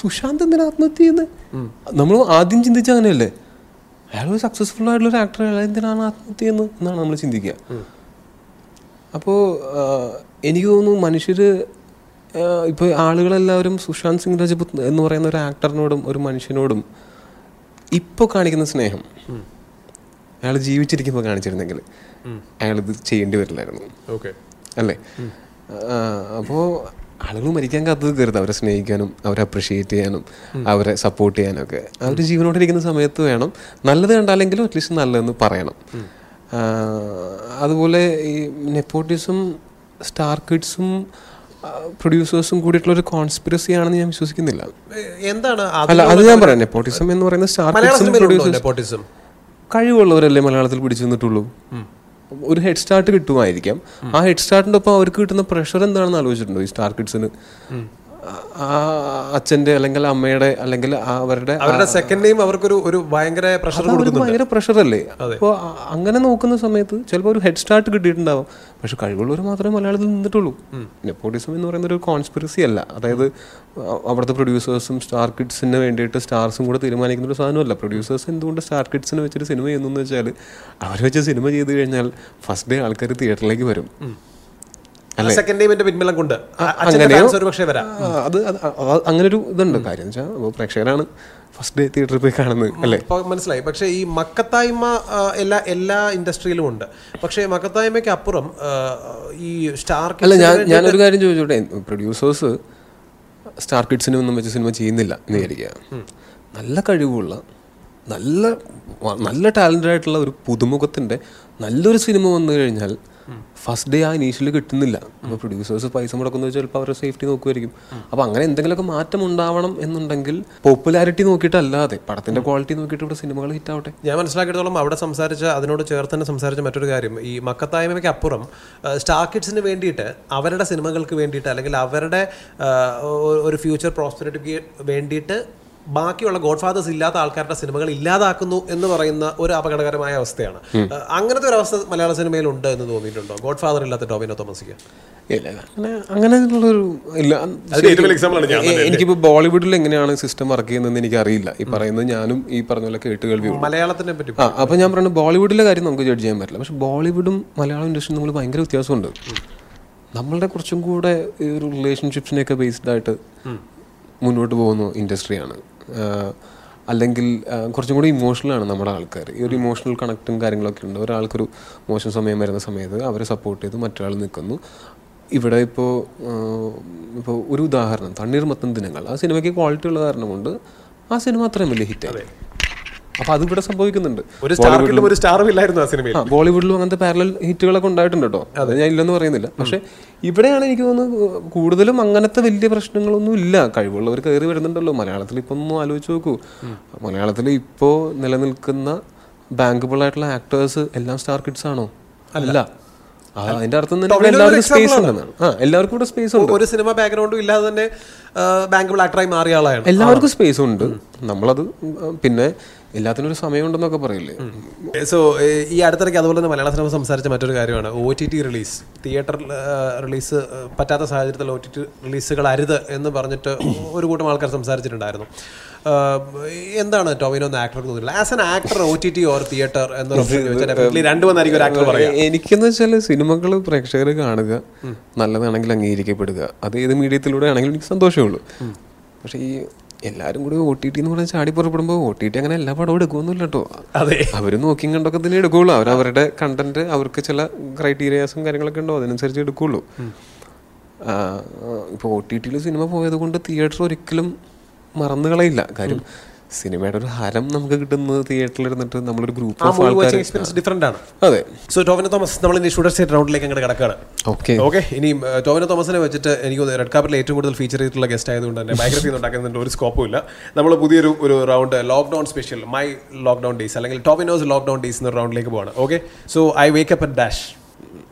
സുശാന്ത് എന്തിനാ ആത്മഹത്യ ചെയ്യുന്നത് നമ്മൾ ആദ്യം ചിന്തിച്ച അങ്ങനെയല്ലേ? അയാൾ ഒരു സക്സസ്ഫുൾ ആയിട്ടുള്ള ഒരു ആക്ടർ അയാൾ എന്തിനാണ് ആത്മഹത്യ എന്ന് എന്നാണ് നമ്മൾ ചിന്തിക്കുക. അപ്പോൾ എനിക്ക് തോന്നുന്നു മനുഷ്യർ ഇപ്പോൾ ആളുകളെല്ലാവരും സുശാന്ത് സിംഗ് രജപുത് എന്ന് പറയുന്ന ഒരു ആക്ടറിനോടും ഒരു മനുഷ്യനോടും ഇപ്പോൾ കാണിക്കുന്ന സ്നേഹം. അയാൾ ജീവിച്ചിരിക്കുമ്പോൾ കാണിച്ചിരുന്നെങ്കിൽ അയാൾ ഇത് ചെയ്യേണ്ടി വരില്ലായിരുന്നു. ഓക്കെ. അല്ലേ? അപ്പോൾ ആളുകൾ മരിക്കാൻ കാത്തത് കരുത് അവരെ സ്നേഹിക്കാനും അവരെ അപ്രിഷിയേറ്റ് ചെയ്യാനും അവരെ സപ്പോർട്ട് ചെയ്യാനും ഒക്കെ. അവർ ജീവനോട്ടിരിക്കുന്ന സമയത്ത് വേണം. നല്ലത് കണ്ടാലെങ്കിലും അറ്റ്ലീസ്റ്റ് നല്ലതെന്ന് പറയണം. അതുപോലെ ഈ നെപ്പോട്ടിസം സ്റ്റാർ കിഡ്സും പ്രൊഡ്യൂസേഴ്സും കൂടിയിട്ടുള്ള ഒരു കോൺസ്പിറസി ആണെന്ന് ഞാൻ വിശ്വസിക്കുന്നില്ല. എന്താണ് അല്ല അത് ഞാൻ പറയാം. നെപ്പോട്ടിസം എന്ന് പറയുന്ന സ്റ്റാർ കിഡ്സും കഴിവുള്ളവരല്ലേ മലയാളത്തിൽ പിടിച്ചു നിന്നിട്ടുള്ളൂ? ഒരു ഹെഡ് സ്റ്റാർട്ട് കിട്ടുമായിരിക്കാം. ആ ഹെഡ് സ്റ്റാർട്ടിന്റെ ഒപ്പം അവർക്ക് കിട്ടുന്ന പ്രഷർ എന്താണെന്ന് ആലോചിച്ചിട്ടുണ്ടോ ഈ സ്റ്റാർ കിഡ്സിന് ആ അച്ഛന്റെ അല്ലെങ്കിൽ അമ്മയുടെ അല്ലെങ്കിൽ അവരുടെ അവരുടെ സെക്കൻഡ് നെയിം അവർക്കൊരു ഒരു ഭയങ്കര പ്രഷർ ഭയങ്കര പ്രഷർ അല്ലേ? അപ്പോൾ അങ്ങനെ നോക്കുന്ന സമയത്ത് ചിലപ്പോൾ ഒരു ഹെഡ് സ്റ്റാർട്ട് കിട്ടിയിട്ടുണ്ടാവും. പക്ഷെ കഴിവുള്ളവർ മാത്രമേ മലയാളത്തിൽ നിന്നിട്ടുള്ളൂ. നെപ്പോട്ടിസം എന്ന് പറയുന്ന ഒരു കോൺസ്പിറസി അല്ല. അതായത് അവിടുത്തെ പ്രൊഡ്യൂസേഴ്സും സ്റ്റാർ കിഡ്സിന് വേണ്ടിയിട്ട് സ്റ്റാർസും കൂടെ തീരുമാനിക്കുന്ന ഒരു സാധനമല്ല. പ്രൊഡ്യൂസേഴ്സ് എന്തുകൊണ്ട് സ്റ്റാർ കിഡ്സിന് വെച്ചൊരു സിനിമ ചെയ്യുന്നു വെച്ചാൽ അവർ വെച്ച സിനിമ ചെയ്ത് കഴിഞ്ഞാൽ ഫസ്റ്റ് ഡേ ആൾക്കാർ തിയേറ്ററിലേക്ക് വരും. സെക്കൻഡ് നെയിമിന്റെ പിൻബലം കൊണ്ട്. അച്ഛന്റെ അങ്ങനെയോ? പക്ഷേ വരാം. അത് അങ്ങനെ ഒരു ഇതുണ്ട്. കാര്യം വെച്ചാൽ പ്രേക്ഷകരാണ് ഫസ്റ്റ് ഡേ തിയേറ്ററിൽ പോയി കാണുന്നത് അല്ലേ? മനസ്സിലായി. പക്ഷേ ഈ മക്കത്തായ്മ എല്ലാ എല്ലാ ഇൻഡസ്ട്രിയിലും ഉണ്ട്. പക്ഷേ മക്കത്തായ്മയ്ക്ക് അപ്പുറം ഈ സ്റ്റാർ അല്ല ഞാൻ ഞാനൊരു കാര്യം ചോദിച്ചോട്ടെ? പ്രൊഡ്യൂസേഴ്സ് സ്റ്റാർ കിഡ്സിനെ ഒന്നും വെച്ച് സിനിമ ചെയ്യുന്നില്ല എന്ന് വിചാരിക്കുക. നല്ല കഴിവുള്ള നല്ല നല്ല ടാലന്റഡ് ആയിട്ടുള്ള ഒരു പുതുമുഖത്തിന്റെ നല്ലൊരു സിനിമ വന്നു കഴിഞ്ഞാൽ ഫസ്റ്റ് ഡേ ആ ഇനീഷ്യലി കിട്ടുന്നില്ല. അപ്പോൾ പ്രൊഡ്യൂസേഴ്സ് പൈസ മുടക്കുന്ന ചിലപ്പോൾ അവരുടെ സേഫ്റ്റി നോക്കുമായിരിക്കും അപ്പോൾ അങ്ങനെ എന്തെങ്കിലുമൊക്കെ മാറ്റം ഉണ്ടാവണം എന്നുണ്ടെങ്കിൽ പോപ്പുലാരിറ്റി നോക്കിയിട്ടല്ലാതെ പടത്തിന്റെ ക്വാളിറ്റി നോക്കിയിട്ട് ഇവിടെ സിനിമകൾ ഹിറ്റ് ആവട്ടെ. ഞാൻ മനസ്സിലാക്കിയിടത്തോളം അവിടെ സംസാരിച്ച അതിനോട് ചേർത്ത് തന്നെ സംസാരിച്ച മറ്റൊരു കാര്യം. ഈ മക്കത്തായ്മയ്ക്ക് അപ്പുറം സ്റ്റാർ കിഡ്സിന് വേണ്ടിയിട്ട് അവരുടെ സിനിമകൾക്ക് വേണ്ടിയിട്ട് അല്ലെങ്കിൽ അവരുടെ ഒരു ഫ്യൂച്ചർ പ്രോസ്പെരിറ്റിക്ക് വേണ്ടിയിട്ട് ബാക്കിയുള്ള ഗോഡ് ഫാദേഴ്സ് ഇല്ലാത്ത ആൾക്കാരുടെ സിനിമകൾ ഇല്ലാതാക്കുന്നു എന്ന് പറയുന്ന ഒരു അപകടകരമായ അവസ്ഥയാണ്. അങ്ങനത്തെ ഒരു അവസ്ഥ മലയാള സിനിമയിൽ ഉണ്ട് എന്ന് തോന്നിയിട്ടുണ്ടോ? ഗോഡ് ഫാദർ ഇല്ലാത്ത ടോമിനോ തോമസിക്ക്? അങ്ങനെ അങ്ങനെയുള്ളൊരു ഇല്ല. ബോളിവുഡിൽ എങ്ങനെയാണ് സിസ്റ്റം വർക്ക് ചെയ്യുന്നതെന്ന് എനിക്ക് അറിയില്ല ഈ പറയുന്നത് ഞാനും ഈ പറഞ്ഞ പോലെ കേട്ട് കേൾവി മലയാളത്തിനെ പറ്റി ആ അപ്പൊ ഞാൻ പറയുന്നത് ബോളിവുഡിലെ കാര്യം നമുക്ക് ജഡ്ജ് ചെയ്യാൻ പറ്റില്ല. പക്ഷെ ബോളിവുഡും മലയാളം ഇൻഡസ്ട്രിയും തമ്മിൽ ഭയങ്കര വ്യത്യാസമുണ്ട്. നമ്മളുടെ കുറച്ചും കൂടെ ഈ ഒരു റിലേഷൻഷിപ്സിനെയൊക്കെ ബേസ്ഡ് ആയിട്ട് മുന്നോട്ട് പോകുന്ന ഇൻഡസ്ട്രിയാണ് അല്ലെങ്കിൽ കുറച്ചും കൂടി ഇമോഷണലാണ് നമ്മുടെ ആൾക്കാർ. ഈ ഒരു ഇമോഷണൽ കണക്റ്റും കാര്യങ്ങളൊക്കെ ഉണ്ട്. ഒരാൾക്കൊരു മോശം സമയം വരുന്ന സമയത്ത് അവരെ സപ്പോർട്ട് ചെയ്ത് മറ്റൊരാൾ നിൽക്കുന്നു. ഇവിടെ ഇപ്പോൾ ഇപ്പോൾ ഒരു ഉദാഹരണം. തണ്ണീർമത്തൻ ദിനങ്ങൾ. ആ സിനിമയ്ക്ക് ക്വാളിറ്റി ഉള്ള കാരണം കൊണ്ട് ആ സിനിമ അത്രയും വലിയ അപ്പോൾ ഇവിടെ സംഭവിക്കുന്നുണ്ട്. ഒരു സ്റ്റാർ ഒരു സ്റ്റാറും ഇല്ലായിരുന്നു ആ സിനിമയിൽ. ബോളിവുഡിലും അങ്ങനത്തെ പാരലൽ ഹിറ്റുകളൊക്കെ ഉണ്ടായിട്ടുണ്ട് കേട്ടോ. അത്. ഞാൻ ഇല്ലെന്ന് പറയുന്നില്ല. പക്ഷെ ഇവിടെയാണ് എനിക്ക് തോന്നുന്നത് കൂടുതലും അങ്ങനത്തെ വലിയ പ്രശ്നങ്ങളൊന്നും ഇല്ല. കഴിവുള്ളവർ കയറി വരുന്നുണ്ടല്ലോ. മലയാളത്തിൽ ഇപ്പൊ ഒന്നും ആലോചിച്ച് നോക്കൂ. മലയാളത്തിൽ ഇപ്പോ നിലനിൽക്കുന്ന ബാങ്കബിൾ ആയിട്ടുള്ള ആക്ടേഴ്സ് എല്ലാം സ്റ്റാർ കിഡ്സ് ആണോ? അല്ല. അതിന്റെ അർത്ഥം എല്ലാവർക്കും സ്പേസ് ഉണ്ടെന്നാണ്. ആ എല്ലാവർക്കും ഇവിടെ സ്പേസ് ഉണ്ട്. ഒരു സിനിമ ബാക്ക്ഗ്രൗണ്ടും ഇല്ലാതെ തന്നെ ബാങ്കബിൾ ആക്ടറായി മാറിയ ആളാണ്. എല്ലാവർക്കും സ്പേസ് ഉണ്ട്. നമ്മളത് പിന്നെ എല്ലാത്തിനും ഒരു സമയമുണ്ടെന്നൊക്കെ പറയില്ലേ? സോ ഈ അടുത്തിടയ്ക്ക് അതുപോലെ തന്നെ മലയാള സിനിമ സംസാരിച്ച മറ്റൊരു കാര്യമാണ്. O T T release theatre release പറ്റാത്ത സാഹചര്യത്തിൽ ഒ ടി ടി റിലീസുകൾ അരുത് എന്ന് പറഞ്ഞിട്ട് ഒരു കൂട്ടം ആൾക്കാർ സംസാരിച്ചിട്ടുണ്ടായിരുന്നു. എന്താണ് ടോവിനോ എന്ന ആക്ടർക്ക് തോന്നിയില്ല as an actor O T T or theatre എന്നൊരു രണ്ടു വന്നായിരിക്കും ഒരു ആക്ടർ പറയാം എനിക്കെന്ന് വെച്ചാൽ സിനിമകൾ പ്രേക്ഷകർ കാണുക നല്ലതാണെങ്കിൽ അംഗീകരിക്കപ്പെടുക. അത് ഏത് മീഡിയത്തിലൂടെ ആണെങ്കിലും എനിക്ക് സന്തോഷമുള്ളൂ പക്ഷേ ഈ എല്ലാവരും കൂടി ഒ ടി ടി എന്ന് പറഞ്ഞാൽ ചാടി പുറപ്പെടുമ്പോൾ ഒ ടി ടി അങ്ങനെ എല്ലാ പടവും എടുക്കുമെന്നില്ല കേട്ടോ അതെ. അവർ നോക്കി കണ്ടൊക്കെ തന്നെ എടുക്കുള്ളൂ. അവർ അവരുടെ കണ്ടന്റ് അവർക്ക് ചില ക്രൈറ്റീരിയാസും കാര്യങ്ങളൊക്കെ ഉണ്ടോ? അതിനനുസരിച്ച് എടുക്കുള്ളൂ. ഇപ്പോൾ ഒ ടി ടിയിൽ സിനിമ പോയത് കൊണ്ട് തിയേറ്റർ ഒരിക്കലും മറന്നു കളയില്ല കാര്യം സിനിമയുടെ ഒരു ഹരം നമുക്ക് കിട്ടുന്നത് തിയേറ്ററിൽ ഇരുന്നിട്ട് നമ്മളൊരു ഗ്രൂപ്പ് ഓഫ് ആൾക്കാർ എക്സ്പീരിയൻസ് ഡിഫറെന്റ് ആണ്. അതെ. സോ ടോവിനോ തോമസ് നമ്മൾ ഇനി ഷൂട്ടർ സ്റ്റേറ്റ് റൗണ്ടിലേക്ക് അങ്ങോട്ട് കിടക്കുകയാണ് ഓക്കെ. ഓക്കെ? ഇനി ടോവിനോ തോമസിനെ വെച്ചിട്ട് എനിക്ക് റെഡ് കാപ്പിൽ ഏറ്റവും കൂടുതൽ ഫീച്ചർ ചെയ്തിട്ടുള്ള ഗസ്റ്റ് ആയതുകൊണ്ട് തന്നെ [laughs] ബയോഗ്രഫി ഒന്നും ഉണ്ടാക്കുന്നതിന്റെ ഒരു സ്കോപ്പും ഇല്ല. നമ്മൾ പുതിയൊരു ഒരു round lockdown special my lockdown days അല്ലെങ്കിൽ ടോവിനോസ് ലോക്ക്ഡൗൺ ഡേയ്സ് എന്ന റൗണ്ടിലേക്ക് പോവാണ്. Okay? So I wake up at dash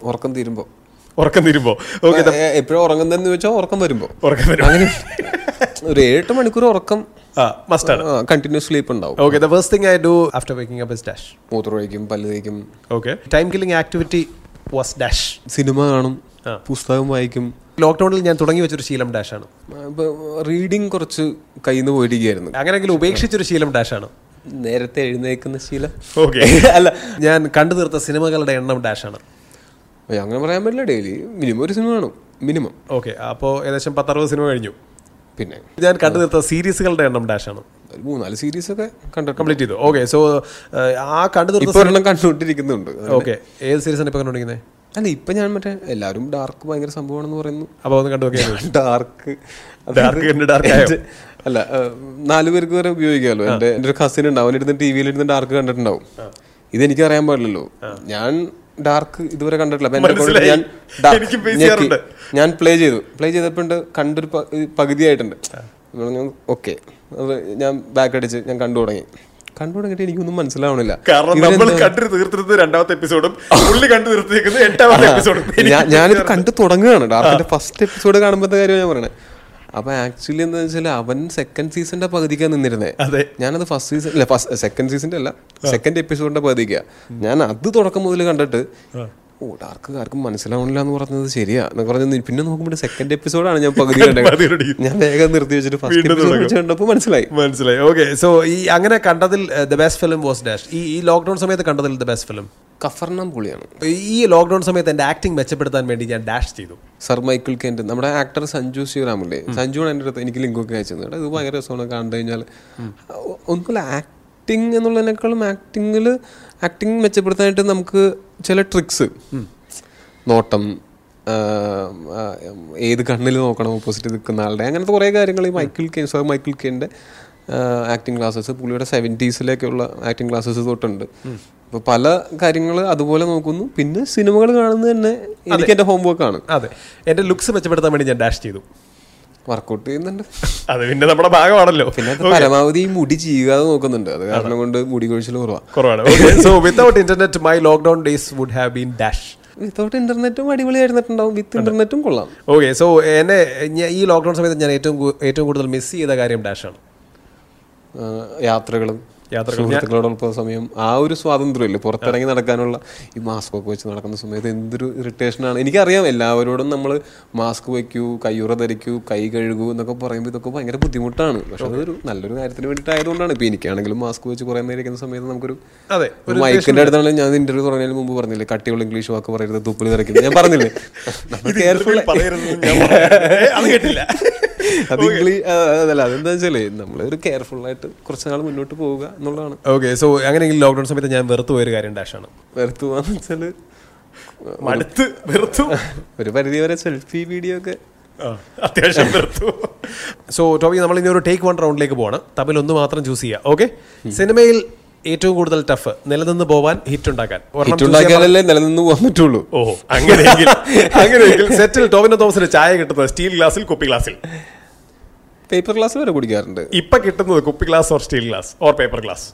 ഉറക്കം തീരുമ്പോ. ഉറക്കം തീരുമ്പോ ഓക്കെ എപ്പോഴും ഉറങ്ങുന്നതെന്ന് വെച്ചാൽ ഉറക്കം വരുമ്പോ. ഉറക്കം വരും അങ്ങനെ ഒരു ഏഴെട്ട് മണിക്കൂർ ഉറക്കം ആ മസ്റ്റ് ആണ്. കണ്ടിന്യൂസ് സ്ലീപ്പ് ഉണ്ടാവും. Okay the first thing I do after waking up is dash മൂത്ര ഒഴിക്കും പല്ല് തേക്കും. Okay time killing activity was dash cinema കാണും പുസ്തകം വായിക്കും. ലോക്ക്ഡൌണിൽ ഞാൻ തുടങ്ങി വെച്ചൊരു ശീലം ഡാഷ് ആണ്. റീഡിങ് കുറച്ച് കയ്യിൽ നിന്ന് പോയിരിക്കുകയായിരുന്നു. അങ്ങനെയെങ്കിലും ഉപേക്ഷിച്ചൊരു ശീലം ഡാഷ് ആണ്. നേരത്തെ എഴുന്നേക്കുന്ന ശീലം. ഓക്കെ [laughs] അല്ല ഞാൻ കണ്ടു തീർത്ത സിനിമകളുടെ എണ്ണം ഡാഷ് ആണ്. അയ്യോ, അങ്ങനെ പറയാൻ പറ്റില്ല. ഡെയിലി മിനിമം ഒരു സിനിമ കാണും മിനിമം ഓക്കെ അപ്പോൾ ഏകദേശം പത്തറുപത് സിനിമ കഴിഞ്ഞു. പിന്നെ. ഞാൻ കണ്ടു തീർത്ത സീരീസുകളുടെ എണ്ണം ഡാഷ് ആണ്. ഒരു മൂന്നാൽ സീരീസ് ഒക്കെ കണ്ടു കംപ്ലീറ്റ് ചെയ്തു. ഓക്കെ സോ ആ കണ്ടു ഒരെണ്ണം കണ്ടുകൊണ്ടിരിക്കുന്നുണ്ട്. ഓക്കെ ഏത് സീരീസാണ് ഇപ്പൊ കണ്ടുകൊണ്ടിരിക്കുന്നത് അല്ല ഇപ്പൊ ഞാൻ മറ്റേ എല്ലാവരും ഡാർക്ക് ഭയങ്കര സംഭവമാണെന്ന് പറയുന്നു. അപ്പൊ ഒന്ന് കണ്ടു ഡാർക്ക് ഡാർക്ക് ഡാർക്ക് അല്ല നാലു പേർക്ക് വരെ ഉപയോഗിക്കാമല്ലോ. എന്റെ എന്റെ ഒരു കസിൻ ഉണ്ട് അവനിരുന്ന് ടി വിയിൽ ഇരുന്ന് ഡാർക്ക് കണ്ടിട്ടുണ്ടാവും. ഇതെനിക്ക് അറിയാൻ പാടില്ലല്ലോ. ഞാൻ ഡാർക്ക് ഇതുവരെ കണ്ടിട്ടില്ല. ഞാൻ. ഞാൻ പ്ലേ ചെയ്തു. പ്ലേ ചെയ്തപ്പോൾ ഉണ്ട് കണ്ടൊരു പകുതിയായിട്ടുണ്ട്. ഓക്കെ അത് ഞാൻ ബാക്ക് അടിച്ച് ഞാൻ കണ്ടു തുടങ്ങി. കണ്ടു തുടങ്ങിയിട്ട് എനിക്കൊന്നും മനസ്സിലാവണില്ല. കാരണം നമ്മൾ കണ്ടു തീർത്തിരുന്നത് രണ്ടാമത്തെ എപ്പിസോഡും പുള്ളി കണ്ടു തീർത്തിരിക്കുന്നത് എട്ടാമത്തെ എപ്പിസോഡും ഞാനിത് കണ്ടു തുടങ്ങുകയാണ്. ഡാർക്കിന്റെ ഫസ്റ്റ് എപ്പിസോഡ് കാണുമ്പോഴത്തെ കാര്യം ഞാൻ പറയണേ. അപ്പൊ ആക്ച്വലി എന്താ വെച്ചാൽ അവൻ സെക്കൻഡ് സീസണിന്റെ പകുതിക്കാണ് നിന്നിരുന്നേ. അതെ. ഞാനത് ഫസ്റ്റ് സീസൺ അല്ല ഫസ്റ്റ് സെക്കൻഡ് സീസണിന്റെ അല്ല സെക്കൻഡ് എപ്പിസോഡിന്റെ പകുതിക്ക. ഞാൻ അത് തുടക്കം മുതൽ കണ്ടിട്ട് ഓ ഡാർക്ക് ആർക്കും മനസ്സിലാവണില്ല എന്ന് പറഞ്ഞത് ശരിയാ എന്ന് പറഞ്ഞു പിന്നെ നോക്കുമ്പോൾ സെക്കൻഡ് എപ്പിസോഡാണ് ഞാൻ പകുതി [laughs] പകുതി കണ്ടത്. ഞാൻ വേഗം നിർത്തി വെച്ചിട്ട് ഫസ്റ്റ് എപ്പിസോഡ് കണ്ടപ്പോൾ മനസ്സിലായി. മനസ്സിലായി. ഓക്കെ സോ ഈ അങ്ങനെ കണ്ടതിൽ the best film was dash ഈ ഈ ലോക്ക്ഡൌൺ സമയത്ത് കണ്ടതിൽ ദ ബെസ്റ്റ് ഫിലിം കഫർണം പുളിയാണ്. ഈ ലോക്ക്ഡൗൺ സമയത്ത് എന്റെ ആക്ടിംഗ് മെച്ചപ്പെടുത്താൻ വേണ്ടി ഞാൻ ഡാഷ് ചെയ്തു. സർ മൈക്കിൾ കെന്റ് നമ്മുടെ ആക്ടർ സഞ്ജു ശ്രീറാമില്ലേ? സഞ്ജു എന്റെ അടുത്ത് എനിക്ക് ലിങ്കൊക്കെ അയച്ചത്. ഇത് ഭയങ്കര രസമാണ് കണ്ടു കഴിഞ്ഞാൽ ഒന്നുമില്ല ആക്ടിങ് എന്നുള്ളതിനേക്കാളും ആക്ടിങ്ങിൽ ആക്ടിങ് മെച്ചപ്പെടുത്താനായിട്ട് നമുക്ക് ചില ട്രിക്സ് നോട്ടം ഏത് കണ്ണിൽ നോക്കണം ഓപ്പോസിറ്റ് നിൽക്കുന്ന ആളുടെ അങ്ങനത്തെ കുറേ കാര്യങ്ങൾ ഈ മൈക്കിൾ കെൻ സർ മൈക്കിൾ കെന്റെ ആക്ടിങ് ക്ലാസ്സസ് പുള്ളിയുടെ സെവന്റീസിലേക്കുള്ള ആക്ടിങ് ക്ലാസ്സസ് തൊട്ടുണ്ട്. അപ്പോൾ പല കാര്യങ്ങൾ അതുപോലെ നോക്കുന്നു. പിന്നെ സിനിമകൾ കാണുന്നത് തന്നെ എനിക്ക് എന്റെ ഹോം വർക്ക് ആണ്. അതെ. എന്റെ ലുക്സ് മെച്ചപ്പെടുത്താൻ വേണ്ടി ഞാൻ ഡാഷ് ചെയ്തു. വർക്കൗട്ട് ചെയ്യുന്നുണ്ട്. അത് പിന്നെ നമ്മുടെ ഭാഗമാണല്ലോ. പിന്നെ പരമാവധി മുടി ചെയ്യാതെ നോക്കുന്നുണ്ട്. അത് കാരണം കൊണ്ട് മുടി കൊഴിച്ചിൽ കുറവാ. കുറവാണ്. So without internet my lockdown days would have been dash without ഇന്റർനെറ്റും അടിപൊളിയായിരുന്നിട്ടുണ്ടാവും. വിത്ത് ഇന്റർനെറ്റും കൊള്ളാം. ഓക്കെ സോ എന്നെ ഈ ലോക്ക്ഡൌൺ സമയത്ത് ഞാൻ ഏറ്റവും ഏറ്റവും കൂടുതൽ മിസ് ചെയ്ത കാര്യം ഡാഷ് ആണ്. ആ, യാത്രകളും യാത്രകൾ. സുഹൃത്തുക്കളോടൊപ്പം സമയം ആ ഒരു സ്വാതന്ത്ര്യമില്ല. പുറത്തിറങ്ങി നടക്കാനുള്ള ഈ മാസ്ക് ഒക്കെ വെച്ച് നടക്കുന്ന സമയത്ത് എന്തൊരു ഇറിറ്റേഷൻ ആണ്. എനിക്കറിയാം എല്ലാവരോടും നമ്മൾ മാസ്ക് വയ്ക്കൂ കയ്യുറ ധരിക്കൂ കൈ കഴുകൂ എന്നൊക്കെ പറയുമ്പോൾ ഇതൊക്കെ ഭയങ്കര ബുദ്ധിമുട്ടാണ്. പക്ഷെ അതൊരു നല്ലൊരു കാര്യത്തിന് വേണ്ടിയിട്ടായതുകൊണ്ടാണ്. ഇപ്പൊ എനിക്കാണെങ്കിലും മാസ്ക് വെച്ച് കുറേ നേരം ഇരിക്കുന്ന സമയത്ത് നമുക്കൊരു അതെ ഒരു മൈക്കിന്റെ അടുത്താണെങ്കിൽ ഞാൻ ഇന്റർവ്യൂ തുടങ്ങിയതിന് മുമ്പ് പറഞ്ഞില്ലേ കട്ടിയുള്ള ഇംഗ്ലീഷ് വാക്ക് പറയരുത് തുപ്പിൽ തിരക്കുന്നത് ഞാൻ പറഞ്ഞില്ലേ? കെയർഫുൾ [laughs] കേട്ടില്ല. അത് ഇംഗ്ലീഷ് അതല്ല അതെന്താ വെച്ചാലേ നമ്മൾ ഒരു കെയർഫുൾ ആയിട്ട് കുറച്ച് നാൾ മുന്നോട്ട് പോവുക. എന്നുള്ളതാണ്. ഓക്കെ സോ അങ്ങനെയെങ്കിൽ ലോക്ക്ഡൗൺ സമയത്ത് ഞാൻ വെറുത്തു പോയൊരു കാര്യം ഡാഷാണ് വെറുത്തു പോകാന്ന് വെച്ചാൽ മടുത്ത് വെറുത്തു. ഒരു പരിധി വരെ സെൽഫി വീഡിയോ ഒക്കെ. ആ, അത്യാവശ്യം വെറുത്തു. സോ ടോബി നമ്മൾ ഇനി ഒരു ടേക്ക് വൺ റൗണ്ടിലേക്ക് പോവാണ്. തമ്മിൽ ഒന്ന് മാത്രം ചൂസ് ചെയ്യാം. ഓക്കെ സിനിമയിൽ ഏറ്റവും കൂടുതൽ ടഫ് നിലനിന്ന് പോവാൻ ഹിറ്റ് ഉണ്ടാക്കാൻ. നിലനിന്ന് പോകാൻ പറ്റുള്ളൂ ഓ അങ്ങനെയെങ്കിൽ [laughs] അങ്ങനെയെങ്കിൽ സെറ്റിൽ ടോവിനോ തോമസിന് ചായ കിട്ടുന്നത് സ്റ്റീൽ ഗ്ലാസിൽ കുപ്പി ഗ്ലാസിൽ പേപ്പർ ഗ്ലാസ് വരെ കുടിക്കാറുണ്ട്. ഇപ്പൊ കിട്ടുന്നത് കുപ്പി glass or steel glass or paper glass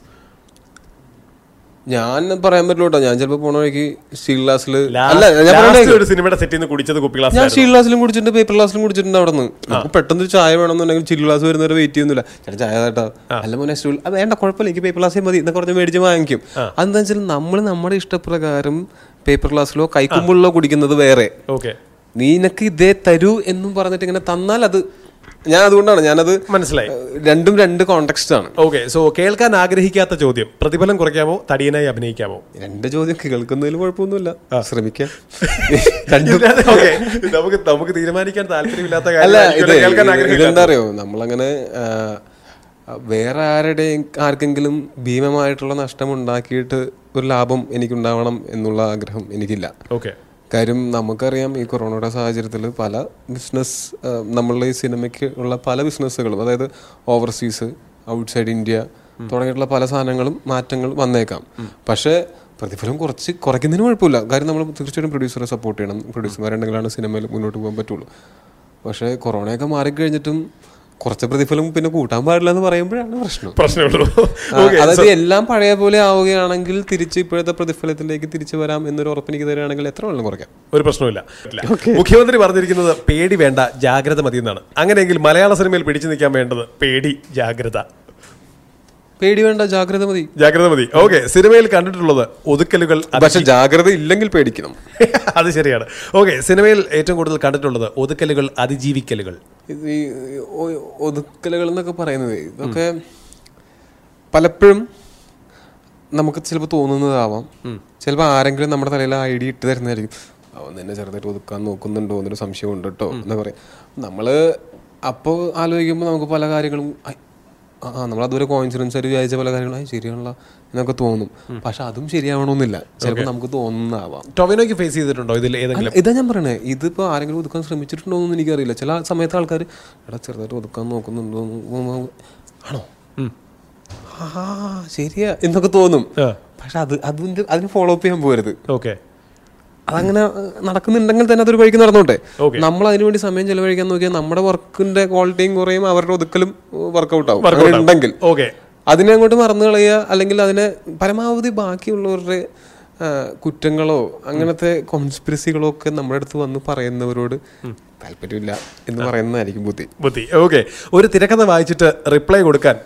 ഞാൻ പറയാൻ പറ്റില്ല ഞാൻ ചിലപ്പോ പോണ വഴിക്ക് സ്റ്റീൽ ഗ്ലാസ്സിൽ അല്ല ഞാൻ ഒരു സിനിമയുടെ സെറ്റിൽ നിന്ന് കുടിച്ചത് കുപ്പി ഗ്ലാസ് ഞാൻ സ്റ്റീൽ ഗ്ലാസ്സിലും കുടിച്ചിട്ടുണ്ട് പേപ്പർ ഗ്ലാസ്സിലും കുടിച്ചിട്ടുണ്ട് അവിടെ നിന്ന് പെട്ടെന്ന് ഒരു ചായ വേണമെന്നുണ്ടെങ്കിൽ സ്റ്റീൽ ഗ്ലാസ് വരുന്നവരെ വെയിറ്റ് ചെയ്യുന്നില്ല. ചേട്ടാ ചായ കേട്ടോ അല്ല മോനെ സ്റ്റൂൾ അത് വേണ്ട കുഴപ്പമില്ല. എനിക്ക് പേപ്പർ ഗ്ലാസ്സേ മതി. എന്നൊക്കെ പറഞ്ഞ് മേടിച്ച് വാങ്ങിക്കും. അതെന്താ വെച്ചാൽ നമ്മൾ നമ്മുടെ ഇഷ്ടപ്രകാരം പേപ്പർ ഗ്ലാസ്സിലോ കൈക്കുമ്പിളിലോ കുടിക്കുന്നത് വേറെ. നീ നീനക്ക് ഇതേ തരൂ എന്നും പറഞ്ഞിട്ട് ഇങ്ങനെ തന്നാൽ അത് ഞാൻ അതുകൊണ്ടാണ് ഞാനത് മനസ്സിലായി. രണ്ടും രണ്ട് കോണ്ടെക്സ്റ്റ് ആണ്. ഓക്കെ സോ കേൾക്കാൻ ആഗ്രഹിക്കാത്ത ചോദ്യം. പ്രതിഫലം കുറയ്ക്കാമോ? തടിയനായി അഭിനയിക്കാമോ? രണ്ട് ചോദ്യം കേൾക്കുന്നതിൽ കുഴപ്പമൊന്നുമില്ല. ശ്രമിക്കാം. [laughs] നമുക്ക് നമുക്ക് തീരുമാനിക്കാൻ താല്പര്യമില്ലാത്ത ഇതെന്താ അറിയോ നമ്മളങ്ങനെ വേറെ ആരുടെയും ആർക്കെങ്കിലും ഭീമമായിട്ടുള്ള നഷ്ടം ഉണ്ടാക്കിയിട്ട് ഒരു ലാഭം എനിക്കുണ്ടാവണം എന്നുള്ള ആഗ്രഹം എനിക്കില്ല. ഓക്കെ കാര്യം നമുക്കറിയാം ഈ കൊറോണയുടെ സാഹചര്യത്തിൽ പല ബിസിനസ് നമ്മളുടെ ഈ സിനിമയ്ക്ക് ഉള്ള പല ബിസിനസ്സുകളും അതായത് ഓവർസീസ് ഔട്ട്സൈഡ് ഇന്ത്യ തുടങ്ങിയിട്ടുള്ള പല സാധനങ്ങളും മാറ്റങ്ങൾ വന്നേക്കാം. പക്ഷേ പ്രതിഫലം കുറച്ച് കുറയ്ക്കുന്നതിന് കുഴപ്പമില്ല. കാര്യം നമ്മൾ തീർച്ചയായിട്ടും പ്രൊഡ്യൂസറെ സപ്പോർട്ട് ചെയ്യണം. പ്രൊഡ്യൂസർമാരുണ്ടെങ്കിലാണ് സിനിമയിൽ മുന്നോട്ട് പോകാൻ പറ്റുള്ളൂ. പക്ഷേ കൊറോണയൊക്കെ മാറിക്കഴിഞ്ഞിട്ടും കുറച്ച് പ്രതിഫലം പിന്നെ കൂട്ടാൻ പാടില്ല എന്ന് പറയുമ്പോഴാണ് പ്രശ്നം. പ്രശ്നമുള്ളൂ. [laughs] അതായത് എല്ലാം പഴയ പോലെ ആവുകയാണെങ്കിൽ തിരിച്ച് ഇപ്പോഴത്തെ പ്രതിഫലത്തിലേക്ക് തിരിച്ചു വരാം എന്നൊരു ഉറപ്പ് എനിക്ക് തരികയാണെങ്കിൽ എത്ര വെള്ളം കുറയ്ക്കാം. ഒരു പ്രശ്നമില്ല മുഖ്യമന്ത്രി പറഞ്ഞിരിക്കുന്നത് പേടി വേണ്ട ജാഗ്രത മതി എന്നാണ് അങ്ങനെയെങ്കിൽ മലയാള സിനിമയിൽ പിടിച്ചു നിൽക്കാൻ വേണ്ടത് പേടി ജാഗ്രത. പേടി വേണ്ട ജാഗ്രത മതി. ജാഗ്രത മതി. ഓക്കെ സിനിമയിൽ കണ്ടിട്ടുള്ളത് ഒതുക്കലുകൾ അത് പക്ഷെ ജാഗ്രത ഇല്ലെങ്കിൽ പേടിക്കണം. [laughs] അത് ശരിയാണ്. ഓക്കെ സിനിമയിൽ ഏറ്റവും കൂടുതൽ കണ്ടിട്ടുള്ളത് ഒതുക്കലുകൾ അതിജീവിക്കലുകൾ. ഈ ഒതുക്കലുകൾ എന്നൊക്കെ പറയുന്നത് ഇതൊക്കെ പലപ്പോഴും നമുക്ക് ചിലപ്പോൾ തോന്നുന്നതാവാം. ചിലപ്പോൾ ആരെങ്കിലും നമ്മുടെ തലയിൽ ഐഡിയ ഇട്ട് തരുന്നതായിരിക്കും. അവൻ നിന്നെ ചെറുതായിട്ട് ഒതുക്കാൻ നോക്കുന്നുണ്ടോ എന്നൊരു സംശയം ഉണ്ട് കേട്ടോ എന്ന് പറയും. നമ്മൾ അപ്പോൾ ആലോചിക്കുമ്പോൾ നമുക്ക് പല കാര്യങ്ങളും ആ നമ്മൾ അതുവരെ കോയിൻസിഡൻസ് ആയിട്ട് വിചാരിച്ച പല കാര്യങ്ങളും ശരിയാണല്ല എന്നൊക്കെ തോന്നും. പക്ഷെ അതും ശരിയാവണമെന്നില്ല ചിലപ്പോൾ നമുക്ക് തോന്നുന്നതാവാം ടൊവിനോയ്ക്ക് ഫേസ് ചെയ്തിട്ടുണ്ടോ ഇതിൽ ഏതെങ്കിലും? ഇതാ ഞാൻ പറയണേ. ഇതിപ്പോ ആരെങ്കിലും ഒതുക്കാൻ ശ്രമിച്ചിട്ടുണ്ടോ എന്ന് എനിക്കറിയില്ല. ചില സമയത്ത് ആൾക്കാർ എടാ ചെറുതായിട്ട് ഒതുക്കാൻ നോക്കുന്നുണ്ടോ? ആണോ? ആ ശരിയാ എന്നൊക്കെ തോന്നും. പക്ഷെ അത് അതിന്റെ അതിന് ഫോളോ അപ്പ് ചെയ്യാൻ പോരുത്. ഓക്കെ അതങ്ങനെ നടക്കുന്നുണ്ടെങ്കിൽ തന്നെ അതൊരു വഴിക്ക് നടന്നോട്ടെ. നമ്മൾ അതിനുവേണ്ടി സമയം ചെലവഴിക്കാൻ നോക്കിയാൽ നമ്മുടെ വർക്കിന്റെ ക്വാളിറ്റിയും കുറയും അവരുടെ ഒതുക്കലും വർക്കൗട്ട് ആവും. ഉണ്ടെങ്കിൽ അതിനെ അങ്ങോട്ട് മറന്നു കളയുക അല്ലെങ്കിൽ അതിനെ പരമാവധി ബാക്കിയുള്ളവരുടെ കുറ്റങ്ങളോ അങ്ങനത്തെ കോൺസ്പിറസികളോ ഒക്കെ നമ്മുടെ അടുത്ത് വന്ന് പറയുന്നവരോട് താല്പര്യമില്ല എന്ന് പറയുന്നതായിരിക്കും ബുദ്ധി. ബുദ്ധി. ഓക്കെ ഒരു തിരക്കഥ വായിച്ചിട്ട് റിപ്ലൈ കൊടുക്കാൻ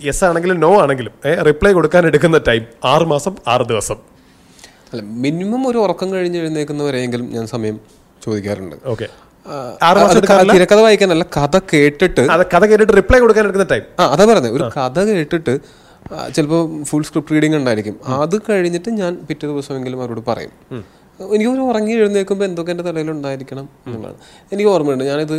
യെസ് ആണെങ്കിലും നോ ആണെങ്കിലും റിപ്ലൈ കൊടുക്കാൻ എടുക്കുന്ന ടൈം ആറ് മാസം ആറ് ദിവസം. അല്ല മിനിമം ഒരു ഉറക്കം കഴിഞ്ഞ് എഴുന്നേക്കുന്നവരെയെങ്കിലും ഞാൻ സമയം ചോദിക്കാറുണ്ട്. ഓക്കെ. തിരക്കഥ വായിക്കാനല്ല കഥ കേട്ടിട്ട് കഥ കേട്ടിട്ട് റിപ്ലൈ കൊടുക്കാൻ എടുക്കുന്ന ടൈം ആ അതാ പറഞ്ഞത്. ഒരു കഥ കേട്ടിട്ട് ചിലപ്പോൾ ഫുൾ സ്ക്രിപ്റ്റ് റീഡിംഗ് ഉണ്ടായിരിക്കും. അത് കഴിഞ്ഞിട്ട് ഞാൻ പിറ്റേ ദിവസമെങ്കിലും അവരോട് പറയും. എനിക്ക് ഒരു ഉറങ്ങി എഴുന്നേൽക്കുമ്പോൾ എന്തൊക്കെ എന്റെ തലയിൽ ഉണ്ടായിരിക്കണം എന്നുള്ളതാണ്. എനിക്ക് ഓർമ്മയുണ്ട്. ഞാനിത്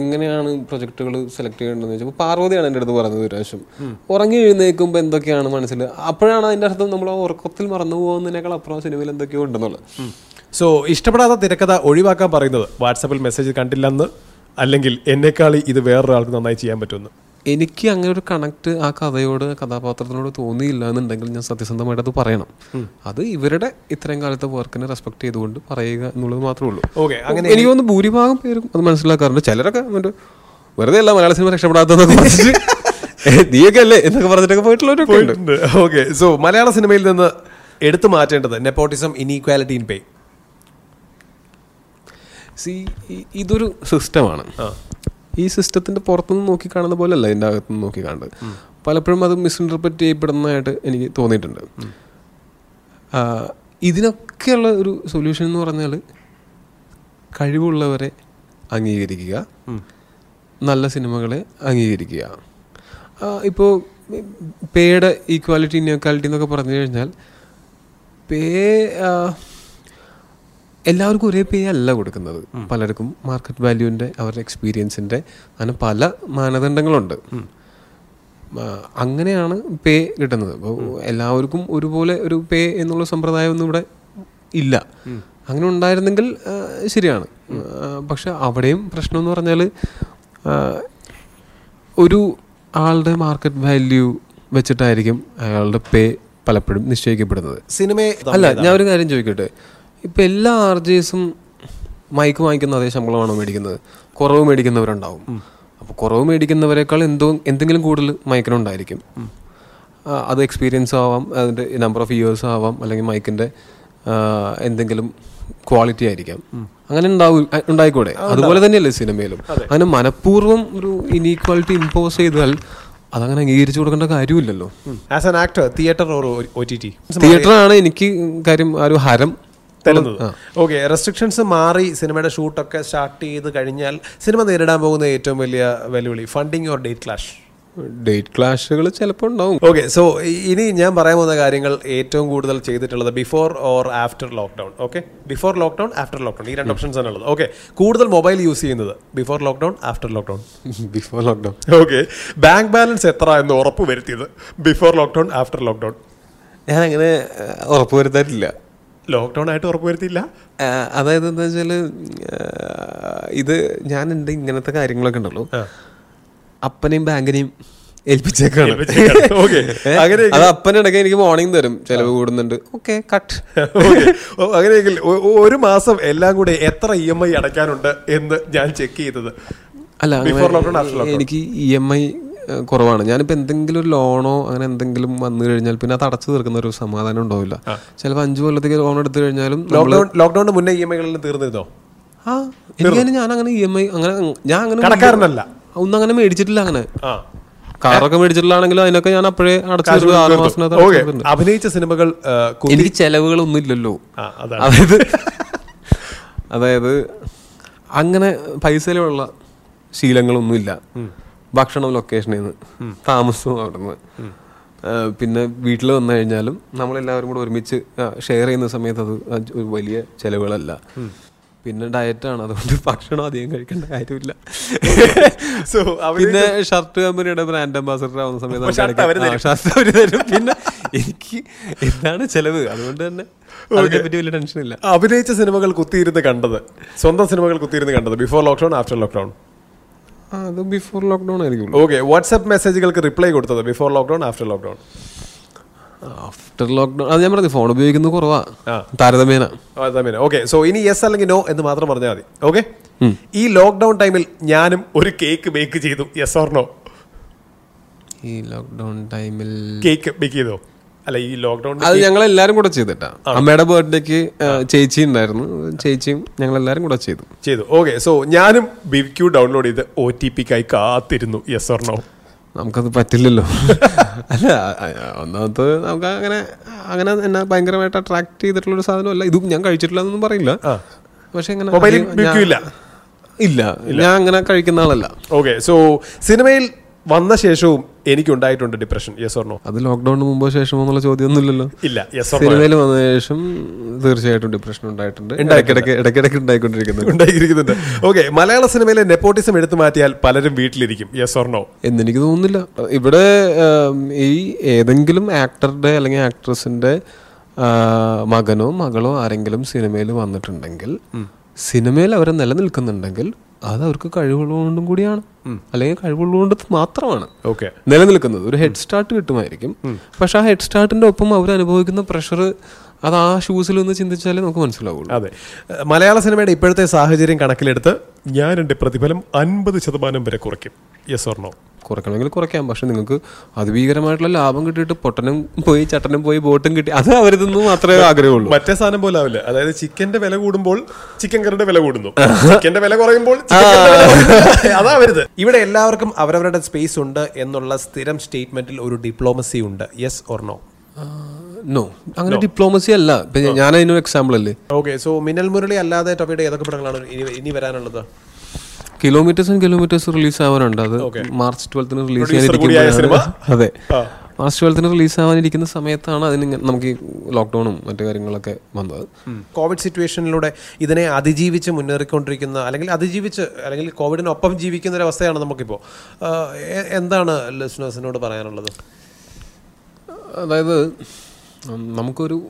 എങ്ങനെയാണ് പ്രൊജക്റ്റുകൾ സെലക്ട് ചെയ്യേണ്ടതെന്ന് ചോദിച്ചപ്പോൾ പാർവതിയാണ് എന്റെ അടുത്ത് പറഞ്ഞത് ഒരു പ്രാവശ്യം. ഉറങ്ങി എഴുന്നേൽക്കുമ്പോൾ എന്തൊക്കെയാണ് മനസ്സിൽ? അപ്പോഴാണ് അതിന്റെ അർത്ഥം നമ്മൾ ഉറക്കത്തിൽ മറന്നു പോകുന്നതിനേക്കാൾ അപ്പുറം സിനിമയിൽ എന്തൊക്കെയോ ഉണ്ടെന്നുള്ളത്. സോ ഇഷ്ടപ്പെടാത്ത തിരക്കഥ ഒഴിവാക്കാൻ പറയുന്നത് വാട്സാപ്പിൽ മെസ്സേജ് കണ്ടില്ലെന്ന് അല്ലെങ്കിൽ എന്നെക്കാളി ഇത് വേറൊരാൾക്ക് നന്നായി ചെയ്യാൻ പറ്റുമെന്ന്. എനിക്ക് അങ്ങനെ ഒരു കണക്ട് ആ കഥയോട് കഥാപാത്രത്തിനോട് തോന്നിയില്ല എന്നുണ്ടെങ്കിൽ ഞാൻ സത്യസന്ധമായിട്ട് അത് പറയണം. അത് ഇവരുടെ ഇത്രയും കാലത്തെ വർക്കിനെ റെസ്പെക്ട് ചെയ്തുകൊണ്ട് പറയുക എന്നുള്ളത് മാത്രമേ ഉള്ളൂ. ഓക്കെ അങ്ങനെ എനിക്ക് തോന്നുന്നു ഭൂരിഭാഗം പേരും അത് മനസ്സിലാക്കാറുണ്ട്. ചിലരൊക്കെ മറ്റേ വെറുതെ അല്ല മലയാള സിനിമ രക്ഷപ്പെടാത്തതെന്നൊക്കെ പറഞ്ഞിട്ട് [laughs] "ഏ, നീയൊക്കെ അല്ലേ എന്നൊക്കെ പറഞ്ഞിട്ടൊക്കെ പോയിട്ടുള്ളവരൊക്കെ ഉണ്ട്. ഓക്കെ സോ മലയാള സിനിമയിൽ നിന്ന് എടുത്തു മാറ്റേണ്ടത് നെപ്പോട്ടിസം ഇനീക്വാലിറ്റി ഇൻ പേ സി ഇതൊരു സിസ്റ്റമാണ് ഈ സിസ്റ്റത്തിന്റെ പുറത്തുനിന്ന് നോക്കി കാണുന്ന പോലെയല്ല എന്റെ അകത്തുനിന്ന് നോക്കി കാണുന്നത് പലപ്പോഴും അത് മിസ്ഇന്റർപ്രറ്റ് ചെയ്യപ്പെടുന്നതായിട്ട് എനിക്ക് തോന്നിയിട്ടുണ്ട്. ഇതിനൊക്കെയുള്ള ഒരു സൊല്യൂഷൻ എന്ന് പറഞ്ഞാൽ കഴിവുള്ളവരെ അംഗീകരിക്കുക. നല്ല സിനിമകളെ അംഗീകരിക്കുക. ഇപ്പോൾ പേയുടെ ഈക്വാലിറ്റി ഇൻഇക്വാലിറ്റി എന്നൊക്കെ പറഞ്ഞു കഴിഞ്ഞാൽ പേ എല്ലാവർക്കും ഒരേ പേ അല്ല കൊടുക്കുന്നത് പലർക്കും മാർക്കറ്റ് വാല്യൂവിന്റെ അവരുടെ എക്സ്പീരിയൻസിന്റെ അങ്ങനെ പല മാനദണ്ഡങ്ങളുണ്ട്. അങ്ങനെയാണ് പേ കിട്ടുന്നത്. അപ്പോൾ എല്ലാവർക്കും ഒരുപോലെ ഒരു പേ എന്നുള്ള സമ്പ്രദായം ഒന്നും ഇവിടെ ഇല്ല. അങ്ങനെ ഉണ്ടായിരുന്നെങ്കിൽ ശരിയാണ്. പക്ഷെ അവിടെയും പ്രശ്നം എന്ന് പറഞ്ഞാൽ ഒരു ആളുടെ മാർക്കറ്റ് വാല്യൂ വെച്ചിട്ടായിരിക്കും അയാളുടെ പേ പലപ്പോഴും നിശ്ചയിക്കപ്പെടുന്നത്. സിനിമയെ അല്ല ഞാൻ ഒരു കാര്യം ചോദിക്കട്ടെ? ഇപ്പൊ എല്ലാ ആർ ജെസും മൈക്ക് വാങ്ങിക്കുന്ന അതേ ശമ്പളമാണോ മേടിക്കുന്നത്? കുറവ് മേടിക്കുന്നവരുണ്ടാവും. അപ്പോൾ കുറവ് മേടിക്കുന്നവരെക്കാൾ എന്തോ എന്തെങ്കിലും കൂടുതൽ മൈക്കിനുണ്ടായിരിക്കും. ആ, അത് എക്സ്പീരിയൻസ് ആവാം അതിന്റെ നമ്പർ ഓഫ് ഇയേഴ്സ് ആവാം അല്ലെങ്കിൽ മൈക്കിന്റെ എന്തെങ്കിലും ക്വാളിറ്റി ആയിരിക്കാം. അങ്ങനെ ഉണ്ടാവും ഉണ്ടായിക്കൂടെ? അതുപോലെ തന്നെയല്ലേ സിനിമയിലും. അങ്ങനെ മനഃപൂർവം ഒരു ഇനീക്വാലിറ്റി ഇമ്പോസ് ചെയ്താൽ അതങ്ങനെ അംഗീകരിച്ചു കൊടുക്കേണ്ട കാര്യമില്ലല്ലോ. ആസ് ആൻ ആക്ടർ തിയേറ്റർ തിയേറ്ററാണ് എനിക്ക് കാര്യം ആ ഒരു ഹരം തരുന്നത്. ഓക്കെ റെസ്ട്രിക്ഷൻസ് മാറി സിനിമയുടെ ഷൂട്ടൊക്കെ സ്റ്റാർട്ട് ചെയ്ത് കഴിഞ്ഞാൽ സിനിമ നേരിടാൻ പോകുന്ന ഏറ്റവും വലിയ വെല്ലുവിളി funding or date clash date ക്ലാഷുകൾ ചിലപ്പോൾ ഉണ്ടാവും. ഓക്കെ സോ ഇനി ഞാൻ പറയാൻ പോകുന്ന കാര്യങ്ങൾ ഏറ്റവും കൂടുതൽ ചെയ്തിട്ടുള്ളത് before or after lockdown okay before lockdown after lockdown ഈ രണ്ട് ഓപ്ഷൻസ് ആണ് ഉള്ളത് ഓക്കെ കൂടുതൽ മൊബൈൽ യൂസ് ചെയ്യുന്നത് before lockdown after lockdown before lockdown okay bank balance എത്ര എന്ന് ഉറപ്പ് വരുത്തിയത് ബിഫോർ ലോക്ക്ഡൗൺ ആഫ്റ്റർ ലോക്ക്ഡൗൺ ഞാൻ അങ്ങനെ ഉറപ്പുവരുത്താറില്ല ലോക്ക്ഡൗൺ ആയിട്ട് ഉറപ്പ് വരുത്തിയില്ല. അതായത് എന്താ വെച്ചാൽ ഇത് ഞാൻ എന്റെ ഇങ്ങനത്തെ കാര്യങ്ങളൊക്കെ ഉണ്ടല്ലോ. അപ്പനെയും ബാങ്കിനെയും ഏൽപ്പിച്ചേക്കാണ്. അത് അപ്പനിടയ്ക്ക് എനിക്ക് മോർണിംഗ് തരും. ചെലവ് കൂടുന്നുണ്ട്. ഓക്കെ കട്ട് അങ്ങനെയെങ്കിൽ ഒരു മാസം എല്ലാം കൂടെ എത്ര ഇ എം ഐ അടയ്ക്കാനുണ്ട് എന്ന് ഞാൻ ചെക്ക് ചെയ്തത്. അല്ല എനിക്ക് ഇ എം ഐ കുറവാണ്. ഞാനിപ്പോൾ എന്തെങ്കിലും ഒരു ലോണോ അങ്ങനെ എന്തെങ്കിലും വന്നു കഴിഞ്ഞാൽ പിന്നെ അത് അടച്ചു തീർക്കുന്ന ഒരു സമാധാനം ഉണ്ടാവില്ല. ചിലപ്പോൾ അഞ്ചു കൊല്ലത്തേക്ക് ലോൺ എടുത്തു കഴിഞ്ഞാലും ലോക്ക്ഡൌണിന് മുന്നേ ഇ എം ഐകളിൽ തീർന്നിരുന്നോ? ആ എനിക്ക് ഞാൻ അങ്ങനെ ഇ എം ഐ അങ്ങനെ ഞാൻ അങ്ങനെ ഒന്നും അങ്ങനെ മേടിച്ചിട്ടില്ല അങ്ങനെ. കാറൊക്കെ മേടിച്ചിട്ടുള്ളാണെങ്കിലും അതിനൊക്കെ ഞാൻ അപ്പോഴേ അടച്ചു ആറ് മാസത്തിനകത്ത്. അഭിനയിച്ച സിനിമകൾ എനിക്ക് ചെലവുകളൊന്നും ഇല്ലല്ലോ അതായത് [laughs] അതായത് അങ്ങനെ പൈസയിലുള്ള ശീലങ്ങളൊന്നുമില്ല. ഭക്ഷണം ലൊക്കേഷനിൽ നിന്ന് താമസവും അവിടെ നിന്ന് പിന്നെ വീട്ടിൽ വന്നു കഴിഞ്ഞാലും നമ്മളെല്ലാവരും കൂടെ ഒരുമിച്ച് ഷെയർ ചെയ്യുന്ന സമയത്ത് അത് ഒരു വലിയ ചിലവുകളല്ല. പിന്നെ ഡയറ്റാണ് അതുകൊണ്ട് ഭക്ഷണം അധികം കഴിക്കേണ്ട കാര്യമില്ല. സോ പിന്നെ ഷർട്ട് കമ്പനിയുടെ ബ്രാൻഡ് അംബാസഡർ ആവുന്ന സമയത്ത് ഷർട്ട് തരും. പിന്നെ എനിക്ക് എന്താണ് ചെലവ്? അതുകൊണ്ട് തന്നെ വലിയ ടെൻഷൻ ഇല്ല. അഭിനയിച്ച സിനിമകൾ കുത്തിയിരുന്ന് കണ്ടത്. സ്വന്തം സിനിമകൾ കുത്തിയിരുന്ന് കണ്ടത്. ബിഫോർ ലോക്ക്ഡൌൺ ആഫ്റ്റർ ലോക്ക്ഡൌൺ അത് ബിഫോർ ലോക്ക്ഡൌൺ ആയിരിക്കും. ഓക്കെ വാട്സ്ആപ്പ് മെസ്സേജുകൾക്ക് റിപ്ലൈ കൊടുത്തത്? Before lockdown after lockdown after lockdown അത് ഞാൻ പറഞ്ഞു ഫോൺ ഉപയോഗിക്കുന്നത് കുറവാ. താരതമ്യേന. താരതമ്യേന. ഓക്കെ സോ ഇനി യെസ് അല്ലെങ്കിൽ നോ എന്ന് മാത്രം പറഞ്ഞാൽ മതി. ഓക്കെ ഈ ലോക്ക്ഡൌൺ ടൈമിൽ ഞാനും ഒരു കേക്ക് ബേക്ക് ചെയ്തു. യെസ് ഓർ നോ ഈ ലോക്ക്ഡൌൺ ടൈമിൽ കേക്ക് ബേക്ക് ചെയ്തോ? അല്ല ഈ ലോക്ക്ഡൌൺ അത് ഞങ്ങൾ എല്ലാരും കൂടെ ചെയ്തിട്ടാ. അമ്മയുടെ ബർത്ത്ഡേക്ക് ചേച്ചി ഉണ്ടായിരുന്നു. ചേച്ചിയും ഞങ്ങൾ എല്ലാരും കൂടെ ചെയ്തു. ചെയ്തു. ഓക്കെ സോ ഞാനും ബിക്യു ഡൗൺലോഡ് ചെയ്ത് ഒ ടി പിക്കായി കാത്തിരുന്നു. യെസ് ഓർ നോ നമുക്കത് പറ്റില്ലല്ലോ. അല്ല ഒന്നാമത് നമുക്ക് അങ്ങനെ അങ്ങനെ എന്നെ ഭയങ്കരമായിട്ട് അട്രാക്ട് ചെയ്തിട്ടുള്ള ഒരു സാധനമല്ല. ഇതും ഞാൻ കഴിച്ചിട്ടില്ല എന്നൊന്നും പറയില്ല പക്ഷെ ഇങ്ങനെ ഇല്ല. ഇല്ല ഞാൻ അങ്ങനെ കഴിക്കുന്ന ആളല്ല. ഓക്കെ സോ സിനിമയിൽ വന്ന ശേഷവും എനിക്കുണ്ടായിട്ടുണ്ട് ഡിപ്രഷൻ യെസ് ഓർണോ അത് ലോക്ക്ഡൌണിന് മുമ്പോ ശേഷമോ എന്നുള്ള ചോദ്യമൊന്നുമില്ലല്ലോ. ഇല്ല. യെസ് സിനിമയിൽ വന്ന ശേഷം തീർച്ചയായിട്ടും ഡിപ്രഷൻ ഉണ്ടായിട്ടുണ്ട്. ഇടയ്ക്കിടയ്ക്ക് ഉണ്ടായിരിക്കുന്നുണ്ട്. ഓക്കെ മലയാള സിനിമയിലെ നെപ്പോട്ടിസം എടുത്തു മാറ്റിയാൽ പലരും വീട്ടിലിരിക്കും. യെസ് ഓർണോ എന്നെനിക്ക് തോന്നുന്നില്ല. ഇവിടെ ഈ ഏതെങ്കിലും ആക്ടറുടെ അല്ലെങ്കിൽ ആക്ട്രസിന്റെ മകനോ മകളോ ആരെങ്കിലും സിനിമയിൽ വന്നിട്ടുണ്ടെങ്കിൽ സിനിമയിൽ അവരെ നിലനിൽക്കുന്നുണ്ടെങ്കിൽ അത് അവർക്ക് കഴിവുള്ളതുകൊണ്ടും കൂടിയാണ്. അല്ലെങ്കിൽ കഴിവുള്ളതുകൊണ്ട് മാത്രമാണ്. ഓക്കെ. നിലനിൽക്കുന്നത്. ഒരു ഹെഡ് സ്റ്റാർട്ട് കിട്ടുമായിരിക്കും. പക്ഷെ ആ ഹെഡ് സ്റ്റാർട്ടിന്റെ ഒപ്പം അവർ അനുഭവിക്കുന്ന പ്രഷർ അത് ആ ഷൂസിൽ ഒന്ന് ചിന്തിച്ചാലേ നമുക്ക് മനസ്സിലാവുള്ളൂ. അതെ. മലയാള സിനിമയുടെ ഇപ്പോഴത്തെ സാഹചര്യം കണക്കിലെടുത്ത് ഞാൻ എന്റെ പ്രതിഫലം അൻപത് ശതമാനം വരെ കുറയ്ക്കും. യെസ് ഓർണോ കുറയ്ക്കണമെങ്കിൽ കുറയ്ക്കാം. പക്ഷെ നിങ്ങൾക്ക് അതിഭീകരമായിട്ടുള്ള ലാഭം കിട്ടിയിട്ട് പൊട്ടനും പോയി ചട്ടനും പോയി ബോട്ടും കിട്ടി അത് അവരിതൊന്നും മാത്രമേ ആഗ്രഹമുള്ളൂ. മറ്റേ സാധനം പോലെ ആവില്ല. അതായത് ചിക്കന്റെ വില കൂടുമ്പോൾ ചിക്കൻ കറിയുടെ വില കൂടുന്നു. ചിക്കന്റെ വില കുറയുമ്പോൾ അതാ വരുത് ഇവിടെ എല്ലാവർക്കും അവരവരുടെ സ്പേസ് ഉണ്ട് എന്നുള്ള സ്ഥിരം സ്റ്റേറ്റ്മെന്റിൽ ഒരു ഡിപ്ലോമസി ഉണ്ട്. യെസ് ഓർ നോ നോ അങ്ങനെ ഡിപ്ലോമസി അല്ല. ഞാൻ അതിനൊരു എക്സാമ്പിൾ അല്ലേ? ഓക്കെ സോ മിനൽ മുരളി അല്ലാതെ ടോപ്പിയുടെ ഏതൊക്കെ പടങ്ങളാണ് ഇനി വരാനുള്ളത്? കിലോമീറ്റേഴ്സ് ആൻഡ് കിലോമീറ്റേഴ്സ് റിലീസ് ആവാനുണ്ട്. അത് മാർച്ച് ട്വൽത്തിന് റിലീസ് ചെയ്യാനിരിക്കുന്ന? അതെ. മാർച്ച് ട്വൽത്തിന് റിലീസ് ആവാനിരിക്കുന്ന സമയത്താണ് അതിന് നമുക്ക് ലോക്ക്ഡൌണും മറ്റു കാര്യങ്ങളൊക്കെ വന്നത്. കോവിഡ് സിറ്റുവേഷനിലൂടെ ഇതിനെ അതിജീവിച്ച് മുന്നേറിക്കൊണ്ടിരിക്കുന്ന അല്ലെങ്കിൽ അതിജീവിച്ച് അല്ലെങ്കിൽ കോവിഡിനൊപ്പം ജീവിക്കുന്ന ഒരു അവസ്ഥയാണ് നമുക്കിപ്പോൾ എന്താണ് ലിസ്നേഴ്സിനോട് പറയാനുള്ളത്? അതായത് നമുക്കൊരു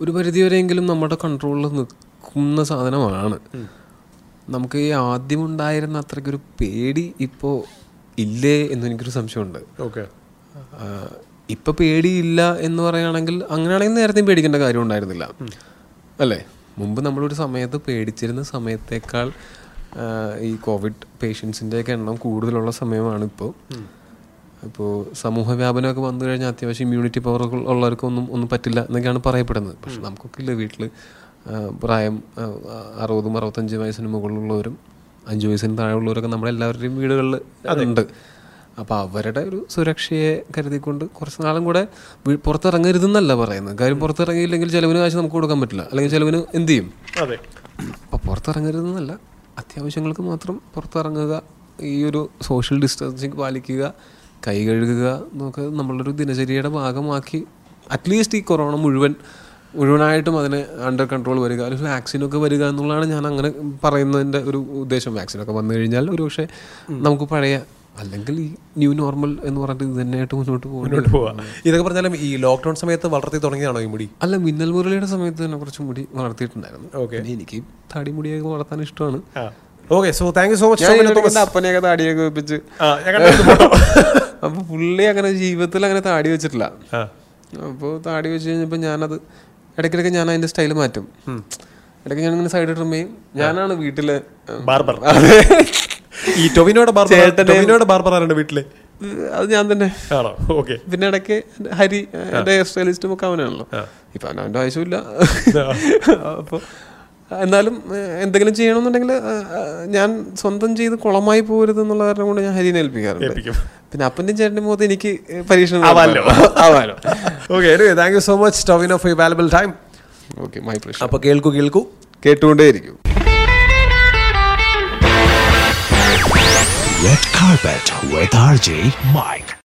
ഒരു പരിധിവരെയെങ്കിലും നമ്മുടെ കൺട്രോളിൽ നിൽക്കുന്ന സാധനമാണ്. നമുക്ക് ഈ ആദ്യം ഉണ്ടായിരുന്ന അത്രയ്ക്കൊരു പേടി ഇപ്പോൾ ഇല്ലേ എന്ന് എനിക്കൊരു സംശയമുണ്ട്. ഓക്കെ. ഇപ്പം ഇപ്പൊ പേടിയില്ല എന്ന് പറയുകയാണെങ്കിൽ അങ്ങനെയാണെങ്കിൽ നേരത്തെയും പേടിക്കേണ്ട കാര്യം ഉണ്ടായിരുന്നില്ല. അല്ലേ? മുമ്പ് നമ്മളൊരു സമയത്ത് പേടിച്ചിരുന്ന സമയത്തേക്കാൾ ഈ കോവിഡ് പേഷ്യൻസിന്റെയൊക്കെ എണ്ണം കൂടുതലുള്ള സമയമാണ് ഇപ്പോൾ ഇപ്പോൾ സമൂഹ വ്യാപനമൊക്കെ വന്നു കഴിഞ്ഞാൽ അത്യാവശ്യം ഇമ്മ്യൂണിറ്റി പവർ ഉള്ളവർക്കൊന്നും ഒന്നും പറ്റില്ല എന്നൊക്കെയാണ് പറയപ്പെടുന്നത്. പക്ഷെ നമുക്കൊക്കെ ഇല്ല വീട്ടിൽ പ്രായം അറുപതും അറുപത്തഞ്ച് വയസ്സിന് മുകളിലുള്ളവരും അഞ്ച് വയസ്സിന് താഴെയുള്ളവരൊക്കെ നമ്മളെല്ലാവരുടെയും വീടുകളിൽ ഉണ്ട്. അപ്പോൾ അവരുടെ ഒരു സുരക്ഷയെ കരുതിക്കൊണ്ട് കുറച്ച് നാളും കൂടെ പുറത്തിറങ്ങരുതെന്നല്ല പറയുന്നത്. കാര്യം പുറത്തിറങ്ങിയില്ലെങ്കിൽ ചിലവിന് കാശ് നമുക്ക് കൊടുക്കാൻ പറ്റില്ല. അല്ലെങ്കിൽ ചിലവിന് എന്ത് ചെയ്യും? അതെ. അപ്പോൾ പുറത്തിറങ്ങരുതെന്നല്ല. അത്യാവശ്യങ്ങൾക്ക് മാത്രം പുറത്തിറങ്ങുക ഈ ഒരു സോഷ്യൽ ഡിസ്റ്റൻസിങ് പാലിക്കുക കൈ കഴുകുക എന്നൊക്കെ നമ്മളൊരു ദിനചര്യയുടെ ഭാഗമാക്കി അറ്റ്ലീസ്റ്റ് ഈ കൊറോണ മുഴുവൻ മുഴുവനായിട്ടും അതിനെ അണ്ടർ കൺട്രോൾ വരിക അല്ലെങ്കിൽ വാക്സിനൊക്കെ വരിക എന്നുള്ളതാണ് ഞാൻ അങ്ങനെ പറയുന്നതിന്റെ ഒരു ഉദ്ദേശം. വാക്സിനൊക്കെ വന്നു കഴിഞ്ഞാൽ ഒരു പക്ഷേ നമുക്ക് പഴയ അല്ലെങ്കിൽ ഈ ന്യൂ നോർമൽ എന്ന് പറഞ്ഞിട്ട് ഇത് തന്നെയായിട്ട് മുന്നോട്ട് പോകും മുന്നോട്ട് പോവാ ഇതൊക്കെ പറഞ്ഞാലും ഈ ലോക്ക്ഡൌൺ സമയത്ത് വളർത്തി തുടങ്ങിയതാണോ ഈ മുടി? അല്ല മിന്നൽ മുരളിയുടെ സമയത്ത് തന്നെ കുറച്ച് മുടി വളർത്തിയിട്ടുണ്ടായിരുന്നു. ഓക്കെ എനിക്ക് താടി മുടിയൊക്കെ വളർത്താൻ ഇഷ്ടമാണ്. Okay so thank you so much അപ്പനെയൊക്കെ താടിയൊക്കെ വെപ്പിച്ച് [laughs] അപ്പൊ പുള്ളി അങ്ങനെ ജീവിതത്തിൽ അങ്ങനെ താടി വെച്ചിട്ടില്ല. അപ്പോൾ താടി വെച്ച് കഴിഞ്ഞപ്പോൾ ഞാനത് ഇടയ്ക്കിടയ്ക്ക് ഞാൻ അതിന്റെ സ്റ്റൈൽ മാറ്റും. ഇടയ്ക്ക് ഞാൻ ഇങ്ങനെ സൈഡ് ട്രിം ചെയ്യും. ഞാനാണ് വീട്ടിലെ ബാർബർ. ഈ ടൊവിനോയുടെ ബാർബർ ടൊവിനോയുടെ ബാർബർ ആരുടെ വീട്ടിൽ? അത് ഞാൻ തന്നെ. ആണോ? ഓക്കെ. പിന്നെ ഇടയ്ക്ക് ഹരി എന്റെ ഹെയർ സ്റ്റൈലിസ്റ്റും ഒക്കെ അവനാണല്ലോ. ഇപ്പൊ അവന്റെ ആവശ്യമില്ല. അപ്പോൾ എന്നാലും എന്തെങ്കിലും ചെയ്യണമെന്നുണ്ടെങ്കിൽ ഞാൻ സ്വന്തം ചെയ്ത് കുളമായി പോകരുത് എന്നുള്ള കാരണം കൊണ്ട് ഞാൻ ഹരിനെ ഏൽപ്പിക്കാറുണ്ട്. പിന്നെ അപ്പന്റെയും ചേട്ടന്റെ മുഖത്ത് എനിക്ക് പരീക്ഷണം ആവാലോ. ആവാലോ okay thank you so much Tovino for valuable time okay my പ്രശ്നം അപ്പൊ കേൾക്കൂ കേൾക്കൂ. കേട്ടുകൊണ്ടേയിരിക്കും. Red Carpet with RJ Mike.